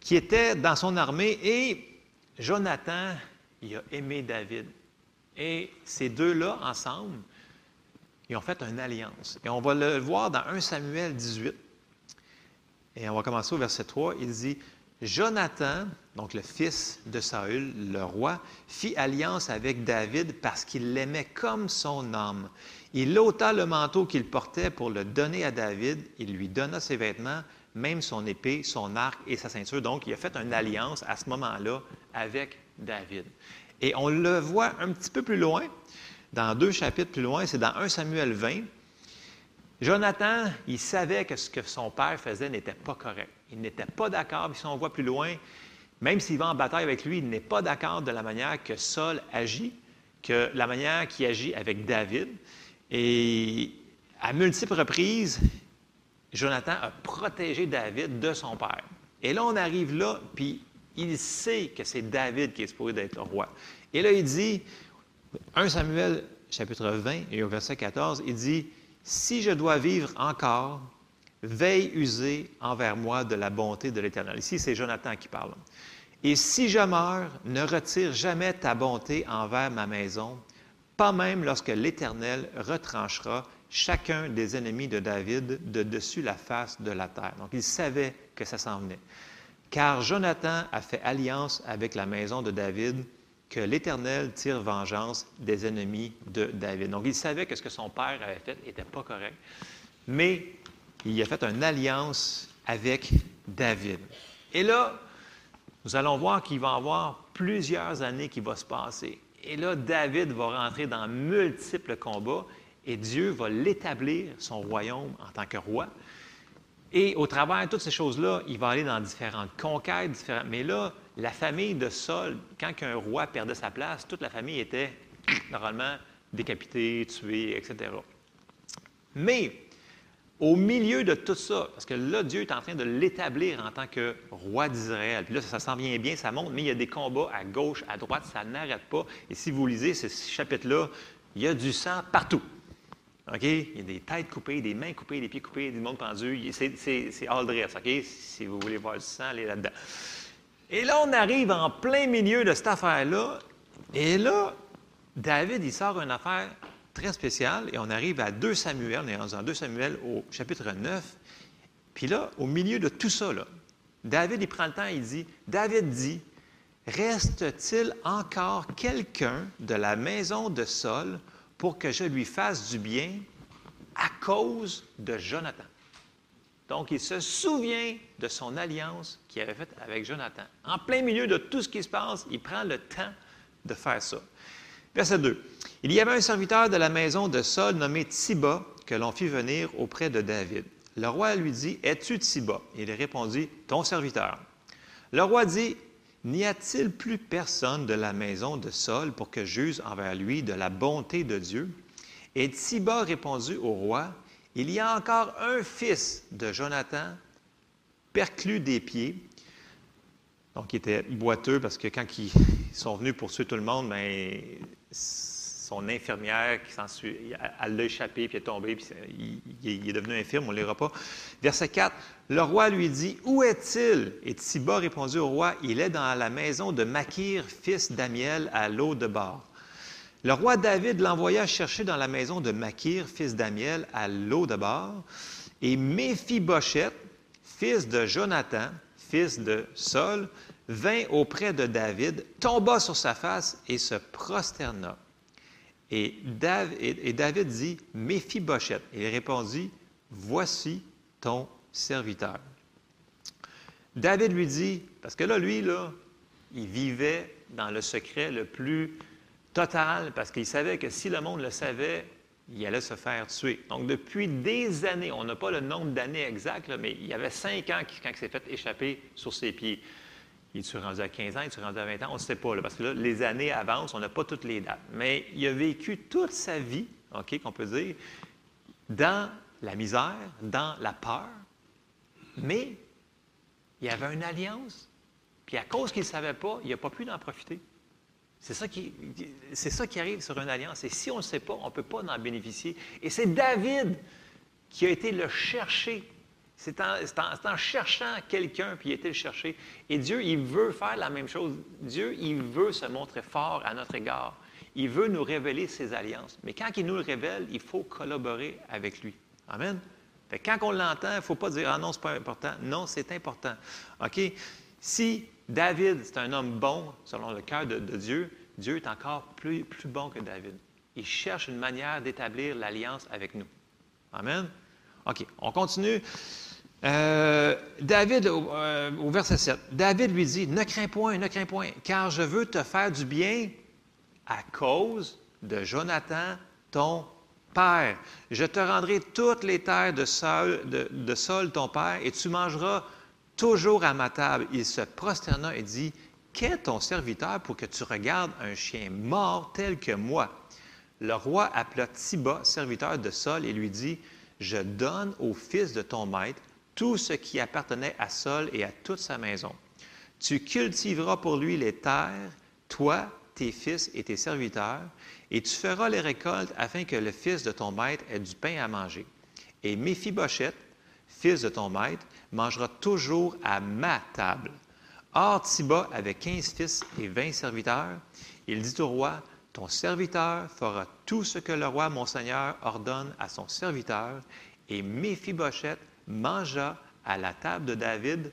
qui était dans son armée. Et Jonathan, il a aimé David. Et ces deux-là, ensemble, ils ont fait une alliance. Et on va le voir dans 1 Samuel 18. Et on va commencer au verset 3. Il dit Jonathan, donc le fils de Saül, le roi, fit alliance avec David parce qu'il l'aimait comme son âme. Il ôta le manteau qu'il portait pour le donner à David. Il lui donna ses vêtements, même son épée, son arc et sa ceinture. Donc, il a fait une alliance à ce moment-là avec David. Et on le voit un petit peu plus loin, dans deux chapitres plus loin, c'est dans 1 Samuel 20. Jonathan, il savait que ce que son père faisait n'était pas correct. Il n'était pas d'accord, puis si on voit plus loin, même s'il va en bataille avec lui, il n'est pas d'accord de la manière que Saul agit, que la manière qu'il agit avec David. Et à multiples reprises, Jonathan a protégé David de son père. Et là, on arrive là, puis il sait que c'est David qui est supposé d'être roi. Et là, il dit, 1 Samuel chapitre 20 et au verset 14, il dit, Si je dois vivre encore, veille user envers moi de la bonté de l'Éternel. Ici, c'est Jonathan qui parle. Et si je meurs, ne retire jamais ta bonté envers ma maison, pas même lorsque l'Éternel retranchera chacun des ennemis de David de dessus la face de la terre. Donc, il savait que ça s'en venait car Jonathan a fait alliance avec la maison de David que l'Éternel tire vengeance des ennemis de David. Donc, il savait que ce que son père avait fait n'était pas correct, mais il a fait une alliance avec David. Et là, nous allons voir qu'il va y avoir plusieurs années qui vont se passer. Et là, David va rentrer dans multiples combats et Dieu va l'établir, son royaume, en tant que roi. Et au travers de toutes ces choses-là, il va aller dans différentes conquêtes, mais là, la famille de Saul, quand un roi perdait sa place, toute la famille était normalement décapitée, tuée, etc. Mais au milieu de tout ça, parce que là, Dieu est en train de l'établir en tant que roi d'Israël. Puis là, ça s'en vient bien, ça monte, mais il y a des combats à gauche, à droite, ça n'arrête pas. Et si vous lisez ce chapitre-là, il y a du sang partout. OK? Il y a des têtes coupées, des mains coupées, des pieds coupés, du monde pendu. C'est all dress, OK? Si vous voulez voir du sang, allez là-dedans. Et là, on arrive en plein milieu de cette affaire-là. Et là, David, il sort une affaire très spéciale et on arrive à 2 Samuel, on est en 2 Samuel au chapitre 9. Puis là, au milieu de tout ça, là, David, il prend le temps, il dit, David dit, reste-t-il encore quelqu'un de la maison de Saul pour que je lui fasse du bien à cause de Jonathan. Donc, il se souvient de son alliance qu'il avait faite avec Jonathan. En plein milieu de tout ce qui se passe, il prend le temps de faire ça. Verset 2. Il y avait un serviteur de la maison de Saul nommé Tiba que l'on fit venir auprès de David. Le roi lui dit Es-tu Tiba Il répondit Ton serviteur. Le roi dit N'y a-t-il plus personne de la maison de Saul pour que j'use envers lui de la bonté de Dieu? Et Thiba répondit au roi, Il y a encore un fils de Jonathan, perclus des pieds. Donc, il était boiteux parce que quand ils sont venus pour tuer tout le monde, ben, son infirmière, qui s'en suit, elle l'a échappé, puis est tombé, puis il, est devenu infirme, on ne lira pas. Verset 4, le roi lui dit, Où est-il? Et Thiba répondit au roi, Il est dans la maison de Makir, fils d'Amiel, à l'eau de Bar. Le roi David l'envoya chercher dans la maison de Makir, fils d'Amiel, à l'eau de Bar, et Méphibosheth, fils de Jonathan, fils de Saul, vint auprès de David, tomba sur sa face et se prosterna. Et David, dit, Méphibosheth. Et il répondit, Voici ton serviteur. David lui dit, parce que là, lui, là, il vivait dans le secret le plus total, parce qu'il savait que si le monde le savait, il allait se faire tuer. Donc, depuis des années, on n'a pas le nombre d'années exact, mais il y avait cinq ans quand il s'est fait échapper sur ses pieds. Il est rendu à 15 ans, il est rendu à 20 ans, on ne sait pas, parce que là, les années avancent, on n'a pas toutes les dates. Mais il a vécu toute sa vie, OK, qu'on peut dire, dans la misère, dans la peur, mais il y avait une alliance, puis à cause qu'il ne savait pas, il n'a pas pu en profiter. C'est ça, qui, c'est ça qui arrive sur une alliance. Et si on ne sait pas, on ne peut pas en bénéficier. Et c'est David qui a été le chercher. C'est en, cherchant quelqu'un, puis il été le chercher. Et Dieu, il veut faire la même chose. Dieu, il veut se montrer fort à notre égard. Il veut nous révéler ses alliances. Mais quand il nous le révèle, il faut collaborer avec lui. Amen. quand on l'entend, il ne faut pas dire Ah non, ce n'est pas important. Non, c'est important. OK? Si David, c'est un homme bon selon le cœur de, Dieu. Dieu est encore plus, plus bon que David. Il cherche une manière d'établir l'alliance avec nous. Amen? OK, on continue. Euh, David, euh, au verset 7, David lui dit, Ne crains point, ne crains point, car je veux te faire du bien à cause de Jonathan, ton père. Je te rendrai toutes les terres de Saul, de, de Saul ton père, et tu mangeras toujours à ma table, il se prosterna et dit, Qu'est ton serviteur pour que tu regardes un chien mort tel que moi? Le roi appela Tiba, serviteur de Saul, et lui dit, Je donne au fils de ton maître tout ce qui appartenait à Saul et à toute sa maison. Tu cultiveras pour lui les terres, toi, tes fils et tes serviteurs, et tu feras les récoltes afin que le fils de ton maître ait du pain à manger. Et Méphibosheth, fils de ton maître, mangera toujours à ma table. Or, Tiba avait quinze fils et vingt serviteurs. Il dit au roi, Ton serviteur fera tout ce que le roi, mon seigneur, ordonne à son serviteur. Et Méphibosheth mangea à la table de David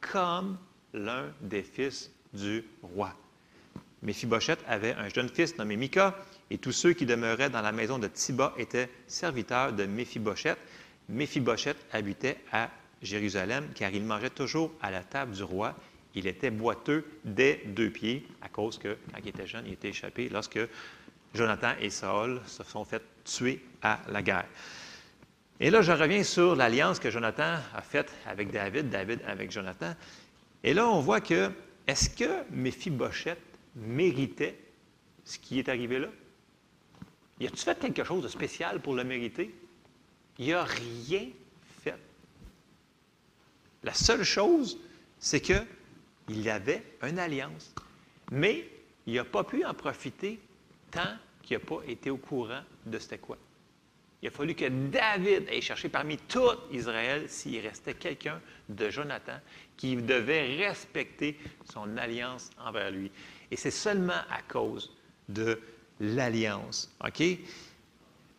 comme l'un des fils du roi. Méphibosheth avait un jeune fils nommé Mika, et tous ceux qui demeuraient dans la maison de Tiba étaient serviteurs de Méphibosheth. Méphibosheth habitait à Jérusalem, car il mangeait toujours à la table du roi. Il était boiteux des deux pieds, à cause que, quand il était jeune, il était échappé lorsque Jonathan et Saul se sont fait tuer à la guerre. Et là, je reviens sur l'alliance que Jonathan a faite avec David, David avec Jonathan. Et là, on voit que, est-ce que Méphibosheth méritait ce qui est arrivé là? Y a-tu fait quelque chose de spécial pour le mériter? Il a rien la seule chose, c'est qu'il y avait une alliance. Mais il n'a pas pu en profiter tant qu'il n'a pas été au courant de c'était quoi. Il a fallu que David ait cherché parmi tout Israël s'il restait quelqu'un de Jonathan qui devait respecter son alliance envers lui. Et c'est seulement à cause de l'alliance. OK?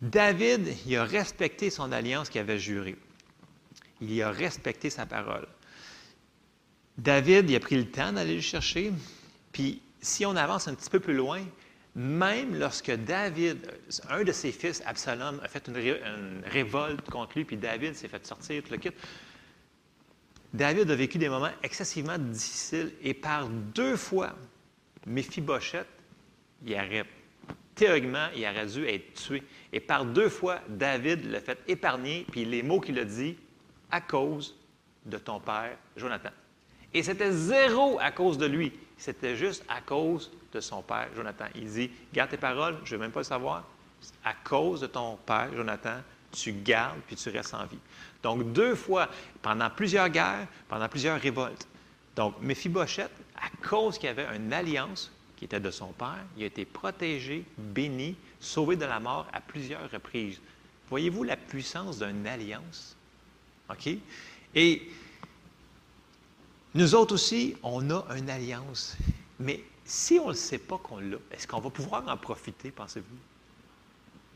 David, il a respecté son alliance qu'il avait jurée il a respecté sa parole. David, il a pris le temps d'aller le chercher. Puis, si on avance un petit peu plus loin, même lorsque David, un de ses fils, Absalom, a fait une, révolte contre lui, puis David s'est fait sortir, tout le kit, David a vécu des moments excessivement difficiles et par deux fois, Méphibosheth, il aurait, théoriquement, il aurait dû être tué. Et par deux fois, David l'a fait épargner, puis les mots qu'il a dit, à cause de ton père Jonathan. Et c'était zéro à cause de lui. C'était juste à cause de son père Jonathan. Il dit, garde tes paroles, je ne veux même pas le savoir. À cause de ton père Jonathan, tu gardes puis tu restes en vie. Donc, deux fois, pendant plusieurs guerres, pendant plusieurs révoltes, Donc, Méphibosheth, à cause qu'il y avait une alliance qui était de son père, il a été protégé, béni, sauvé de la mort à plusieurs reprises. Voyez-vous la puissance d'une alliance? OK? Et nous autres aussi, on a une alliance. Mais si on ne sait pas qu'on l'a, est-ce qu'on va pouvoir en profiter, pensez-vous?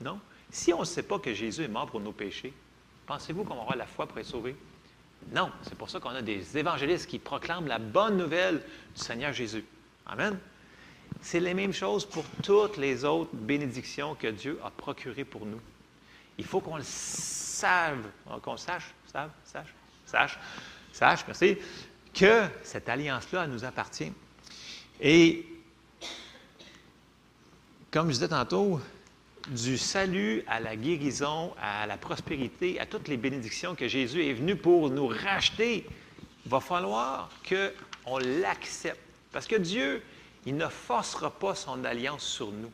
Non? Si on ne sait pas que Jésus est mort pour nos péchés, pensez-vous qu'on aura la foi pour être sauvé? Non, c'est pour ça qu'on a des évangélistes qui proclament la bonne nouvelle du Seigneur Jésus. Amen. C'est la même chose pour toutes les autres bénédictions que Dieu a procurées pour nous. Il faut qu'on le sache, qu'on sache, sache, sache, sache, sache, merci, que cette alliance-là nous appartient. Et comme je disais tantôt, du salut à la guérison, à la prospérité, à toutes les bénédictions que Jésus est venu pour nous racheter, il va falloir qu'on l'accepte. Parce que Dieu, il ne forcera pas son alliance sur nous.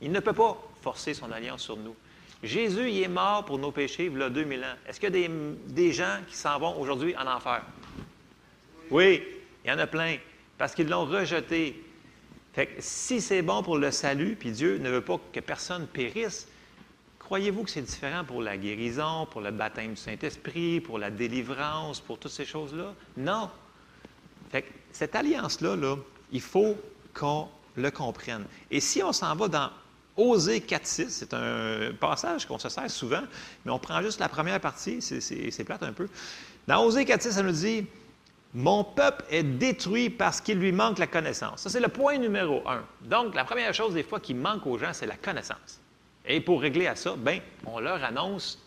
Il ne peut pas forcer son alliance sur nous. Jésus, il est mort pour nos péchés il y a 2000 ans. Est-ce qu'il y a des, des gens qui s'en vont aujourd'hui en enfer? Oui, il y en a plein. Parce qu'ils l'ont rejeté. Fait si c'est bon pour le salut, puis Dieu ne veut pas que personne périsse, croyez-vous que c'est différent pour la guérison, pour le baptême du Saint-Esprit, pour la délivrance, pour toutes ces choses-là? Non. Fait cette alliance-là, là, il faut qu'on le comprenne. Et si on s'en va dans Osée 4.6, c'est un passage qu'on se sert souvent, mais on prend juste la première partie, c'est plate un peu. Dans Osée 4.6, ça nous dit mon peuple est détruit parce qu'il lui manque la connaissance. Ça, c'est le point numéro un. Donc, la première chose des fois qui manque aux gens, c'est la connaissance. Et pour régler à ça, ben, on leur annonce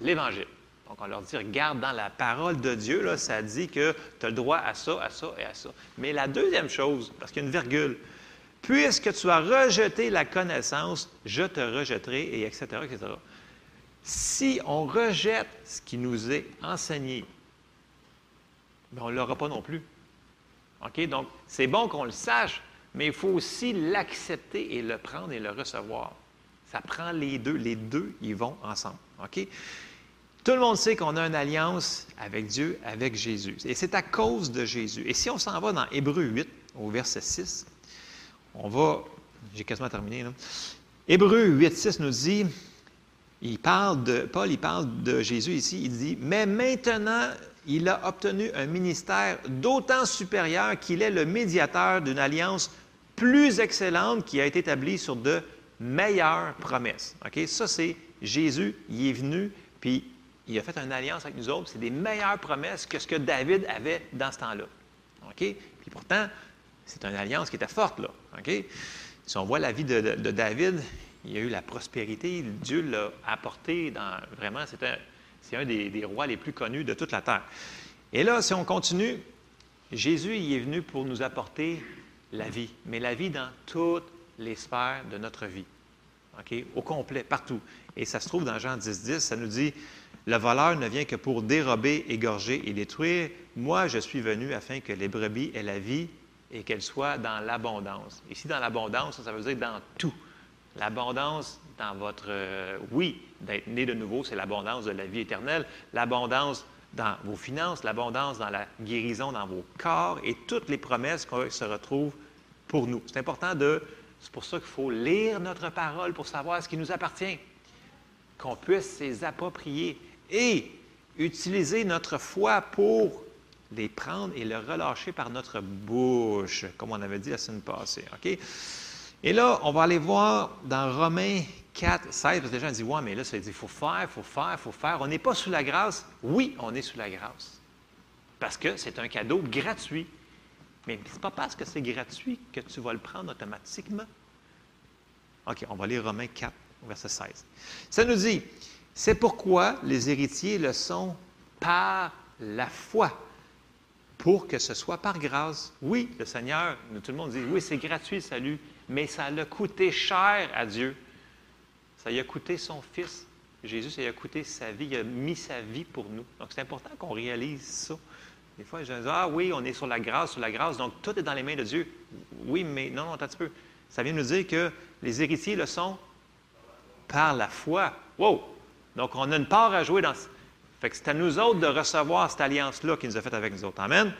l'Évangile. Donc, on leur dit, regarde, dans la parole de Dieu, là, ça dit que tu as le droit à ça, à ça et à ça. Mais la deuxième chose, parce qu'il y a une virgule, puisque tu as rejeté la connaissance, je te rejetterai, et etc., etc. Si on rejette ce qui nous est enseigné, mais on ne l'aura pas non plus. OK? Donc, c'est bon qu'on le sache, mais il faut aussi l'accepter et le prendre et le recevoir. Ça prend les deux. Les deux, ils vont ensemble. OK? Tout le monde sait qu'on a une alliance avec Dieu, avec Jésus. Et c'est à cause de Jésus. Et si on s'en va dans Hébreu 8, au verset 6, on va. J'ai quasiment terminé. Là. Hébreu 8, 6 nous dit il parle de, Paul, il parle de Jésus ici, il dit, mais maintenant, il a obtenu un ministère d'autant supérieur qu'il est le médiateur d'une alliance plus excellente qui a été établie sur de meilleures promesses. OK? Ça, c'est Jésus, il est venu, puis il a fait une alliance avec nous autres. C'est des meilleures promesses que ce que David avait dans ce temps-là. Puis pourtant, c'est une alliance qui était forte, là. Si on voit la vie de, David, il y a eu la prospérité, Dieu l'a apporté dans. Vraiment, c'était c'est un des, rois les plus connus de toute la terre. Et là, si on continue, Jésus y est venu pour nous apporter la vie, mais la vie dans toutes les sphères de notre vie. OK? Au complet, partout. Et ça se trouve dans Jean 10, 10, ça nous dit Le voleur ne vient que pour dérober, égorger et détruire. Moi, je suis venu afin que les brebis aient la vie et qu'elles soient dans l'abondance. Ici, dans l'abondance, ça veut dire dans tout. L'abondance dans votre euh, oui, d'être né de nouveau, c'est l'abondance de la vie éternelle, l'abondance dans vos finances, l'abondance dans la guérison dans vos corps et toutes les promesses qui se retrouvent pour nous. C'est important de. C'est pour ça qu'il faut lire notre parole pour savoir ce qui nous appartient, qu'on puisse les approprier et utiliser notre foi pour les prendre et le relâcher par notre bouche, comme on avait dit la semaine passée. OK? Et là, on va aller voir dans Romains 4, 16, parce que les gens disent Ouais, mais là, ça dit il faut faire, il faut faire, il faut faire. On n'est pas sous la grâce. Oui, on est sous la grâce. Parce que c'est un cadeau gratuit. Mais ce n'est pas parce que c'est gratuit que tu vas le prendre automatiquement. OK, on va lire Romains 4, verset 16. Ça nous dit C'est pourquoi les héritiers le sont par la foi, pour que ce soit par grâce. Oui, le Seigneur, tout le monde dit Oui, c'est gratuit salut mais ça l'a coûté cher à Dieu. Ça lui a coûté son Fils. Jésus, ça lui a coûté sa vie. Il a mis sa vie pour nous. Donc, c'est important qu'on réalise ça. Des fois, je dis, ah oui, on est sur la grâce, sur la grâce, donc tout est dans les mains de Dieu. Oui, mais non, non, attends un petit peu. Ça vient nous dire que les héritiers le sont par la foi. Wow! Donc, on a une part à jouer dans. Fait que c'est à nous autres de recevoir cette alliance-là qu'il nous a faite avec nous autres. Amen?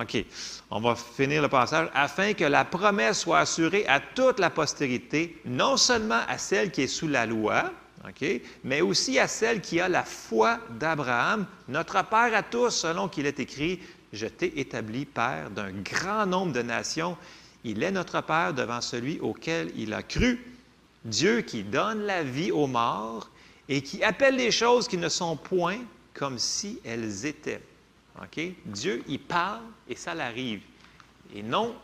OK. On va finir le passage. Afin que la promesse soit assurée à toute la postérité, non seulement à celle qui est sous la loi, OK, mais aussi à celle qui a la foi d'Abraham, notre Père à tous, selon qu'il est écrit Je t'ai établi Père d'un grand nombre de nations. Il est notre Père devant celui auquel il a cru. Dieu qui donne la vie aux morts et qui appelle les choses qui ne sont point comme si elles étaient. Dieu, il parle et ça l'arrive. Et non,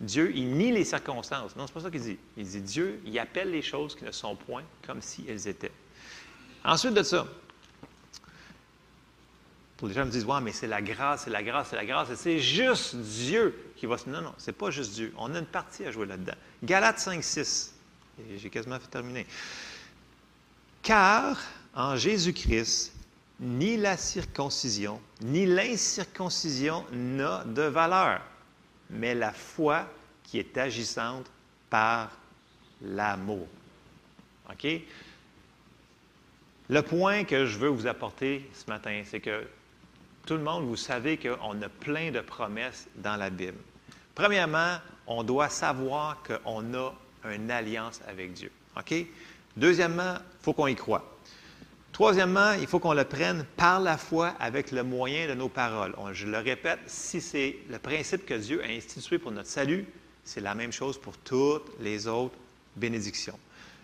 Dieu, il nie les circonstances. Non, c'est pas ça qu'il dit. Il dit Dieu, il appelle les choses qui ne sont point comme si elles étaient. Ensuite de ça, pour les gens me disent, ouais, mais c'est la grâce, c'est la grâce, c'est la grâce, c'est juste Dieu qui va se. Non, non, c'est pas juste Dieu. On a une partie à jouer là-dedans. Galates 5, 6. J'ai quasiment fait terminer. Car en Jésus-Christ, ni la circoncision, ni l'incirconcision n'a de valeur, mais la foi qui est agissante par l'amour. OK? Le point que je veux vous apporter ce matin, c'est que tout le monde, vous savez qu'on a plein de promesses dans la Bible. Premièrement, on doit savoir qu'on a une alliance avec Dieu. OK? Deuxièmement, il faut qu'on y croit. Troisièmement, il faut qu'on le prenne par la foi avec le moyen de nos paroles. je le répète, si c'est le principe que Dieu a institué pour notre salut, c'est la même chose pour toutes les autres bénédictions.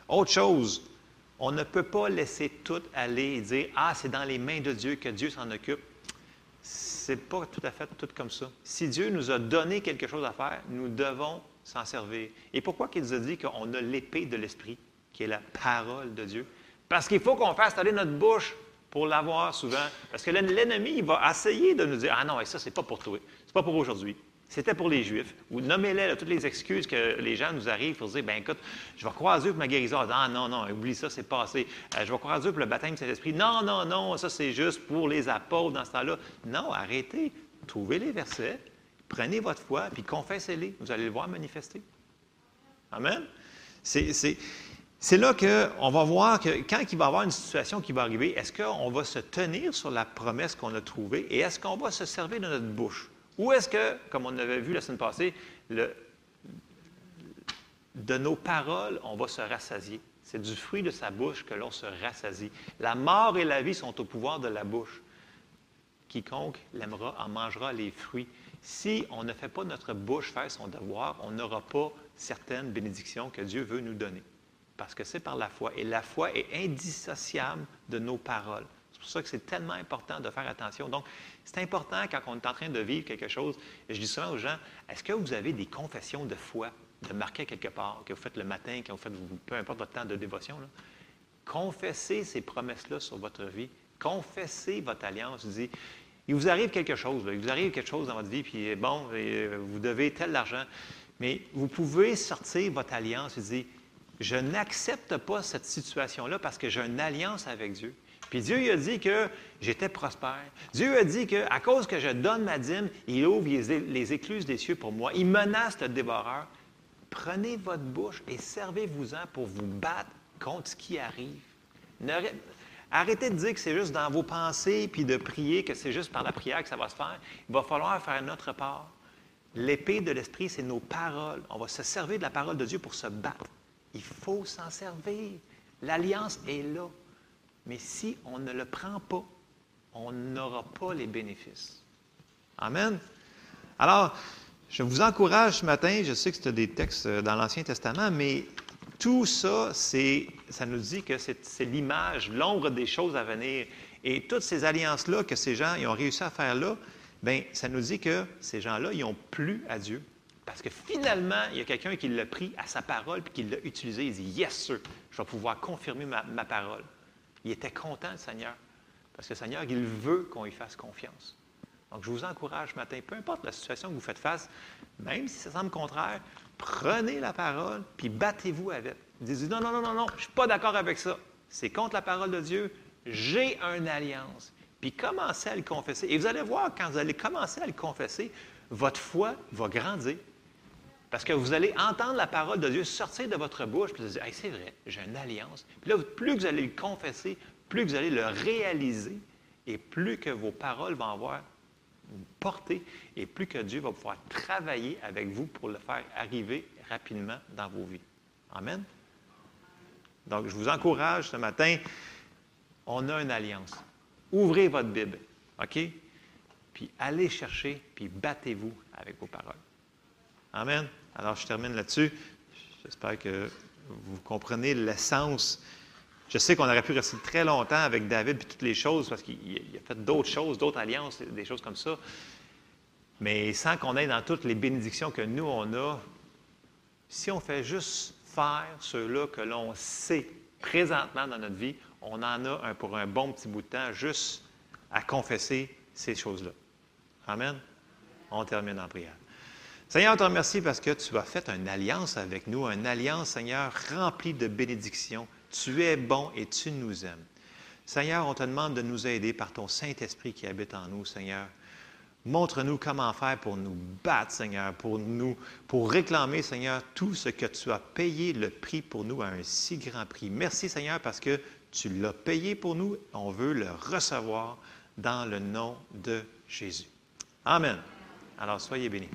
Autre chose, on ne peut pas laisser tout aller et dire Ah, c'est dans les mains de Dieu que Dieu s'en occupe. Ce n'est pas tout à fait tout comme ça. Si Dieu nous a donné quelque chose à faire, nous devons s'en servir. Et pourquoi il nous a dit qu'on a l'épée de l'Esprit, qui est la parole de Dieu? Parce qu'il faut qu'on fasse aller notre bouche pour l'avoir souvent. Parce que l'ennemi, il va essayer de nous dire Ah non, ça, c'est pas pour toi. C'est pas pour aujourd'hui. C'était pour les Juifs. Nommez-les toutes les excuses que les gens nous arrivent pour dire, ben écoute, je vais croire à pour ma guérison. Ah non, non, oublie ça, c'est passé. Euh, je vais croire à pour le baptême de Saint-Esprit. Non, non, non, ça c'est juste pour les apôtres dans ce temps-là. Non, arrêtez. Trouvez les versets, prenez votre foi, puis confessez-les. Vous allez le voir manifester. Amen. C'est là qu'on va voir que quand il va y avoir une situation qui va arriver, est-ce qu'on va se tenir sur la promesse qu'on a trouvée et est-ce qu'on va se servir de notre bouche? Ou est-ce que, comme on avait vu la semaine passée, de nos paroles, on va se rassasier? C'est du fruit de sa bouche que l'on se rassasie. La mort et la vie sont au pouvoir de la bouche. Quiconque l'aimera en mangera les fruits. Si on ne fait pas notre bouche faire son devoir, on n'aura pas certaines bénédictions que Dieu veut nous donner. Parce que c'est par la foi. Et la foi est indissociable de nos paroles. C'est pour ça que c'est tellement important de faire attention. Donc, c'est important quand on est en train de vivre quelque chose. je dis souvent aux gens, est-ce que vous avez des confessions de foi, de marquer quelque part, que vous faites le matin, quand vous faites, peu importe votre temps de dévotion? Confessez ces promesses-là sur votre vie. Confessez votre alliance. Vous dites, il vous arrive quelque chose, il vous arrive quelque chose dans votre vie, puis bon, euh, vous devez tel argent. Mais vous pouvez sortir votre alliance et dire, je n'accepte pas cette situation-là parce que j'ai une alliance avec Dieu. Puis Dieu a dit que j'étais prospère. Dieu a dit qu'à cause que je donne ma dîme, il ouvre les, écluses des cieux pour moi. Il menace le dévoreur. Prenez votre bouche et servez-vous-en pour vous battre contre ce qui arrive. arrêtez de dire que c'est juste dans vos pensées, puis de prier que c'est juste par la prière que ça va se faire. Il va falloir faire notre part. L'épée de l'Esprit, c'est nos paroles. On va se servir de la parole de Dieu pour se battre. Il faut s'en servir. L'alliance est là. Mais si on ne le prend pas, on n'aura pas les bénéfices. Amen. Alors, je vous encourage ce matin, je sais que c'est des textes euh, dans l'Ancien Testament, mais tout ça, c'est, ça nous dit que c'est, l'image, l'ombre des choses à venir. Et toutes ces alliances-là que ces gens ont réussi à faire là, bien, ça nous dit que ces gens-là, ils ont plu à Dieu. Parce que finalement, il y a quelqu'un qui l'a pris à sa parole puis qui l'a utilisé. Il dit Yes, sir, je vais pouvoir confirmer ma parole. Il était content, le Seigneur, parce que le Seigneur, il veut qu'on y fasse confiance. Donc, je vous encourage ce matin, peu importe la situation que vous faites face, même si ça semble contraire, prenez la parole, puis battez-vous avec. Dites non, non, non, non, non, je ne suis pas d'accord avec ça. C'est contre la parole de Dieu. J'ai une alliance. Puis commencez à le confesser. Et vous allez voir, quand vous allez commencer à le confesser, votre foi va grandir. Parce que vous allez entendre la parole de Dieu sortir de votre bouche, puis vous allez dire, c'est vrai, j'ai une alliance. Puis là, plus vous allez le confesser, plus vous allez le réaliser, et plus que vos paroles vont avoir porter et plus que Dieu va pouvoir travailler avec vous pour le faire arriver rapidement dans vos vies. Amen. Donc, je vous encourage ce matin, on a une alliance. Ouvrez votre Bible, OK? Puis allez chercher, puis battez-vous avec vos paroles. Amen. Alors, je termine là-dessus. J'espère que vous comprenez l'essence. Je sais qu'on aurait pu rester très longtemps avec David et toutes les choses, parce qu'il a fait d'autres choses, d'autres alliances, des choses comme ça. Mais sans qu'on aille dans toutes les bénédictions que nous, on a, si on fait juste faire ceux-là que l'on sait présentement dans notre vie, on en a un, pour un bon petit bout de temps juste à confesser ces choses-là. Amen. On termine en prière. Seigneur, on te remercie parce que tu as fait une alliance avec nous, une alliance, Seigneur, remplie de bénédictions. Tu es bon et tu nous aimes. Seigneur, on te demande de nous aider par ton Saint-Esprit qui habite en nous, Seigneur. Montre-nous comment faire pour nous battre, Seigneur, pour nous, pour réclamer, Seigneur, tout ce que tu as payé le prix pour nous à un si grand prix. Merci, Seigneur, parce que tu l'as payé pour nous. On veut le recevoir dans le nom de Jésus. Amen. Alors, soyez bénis.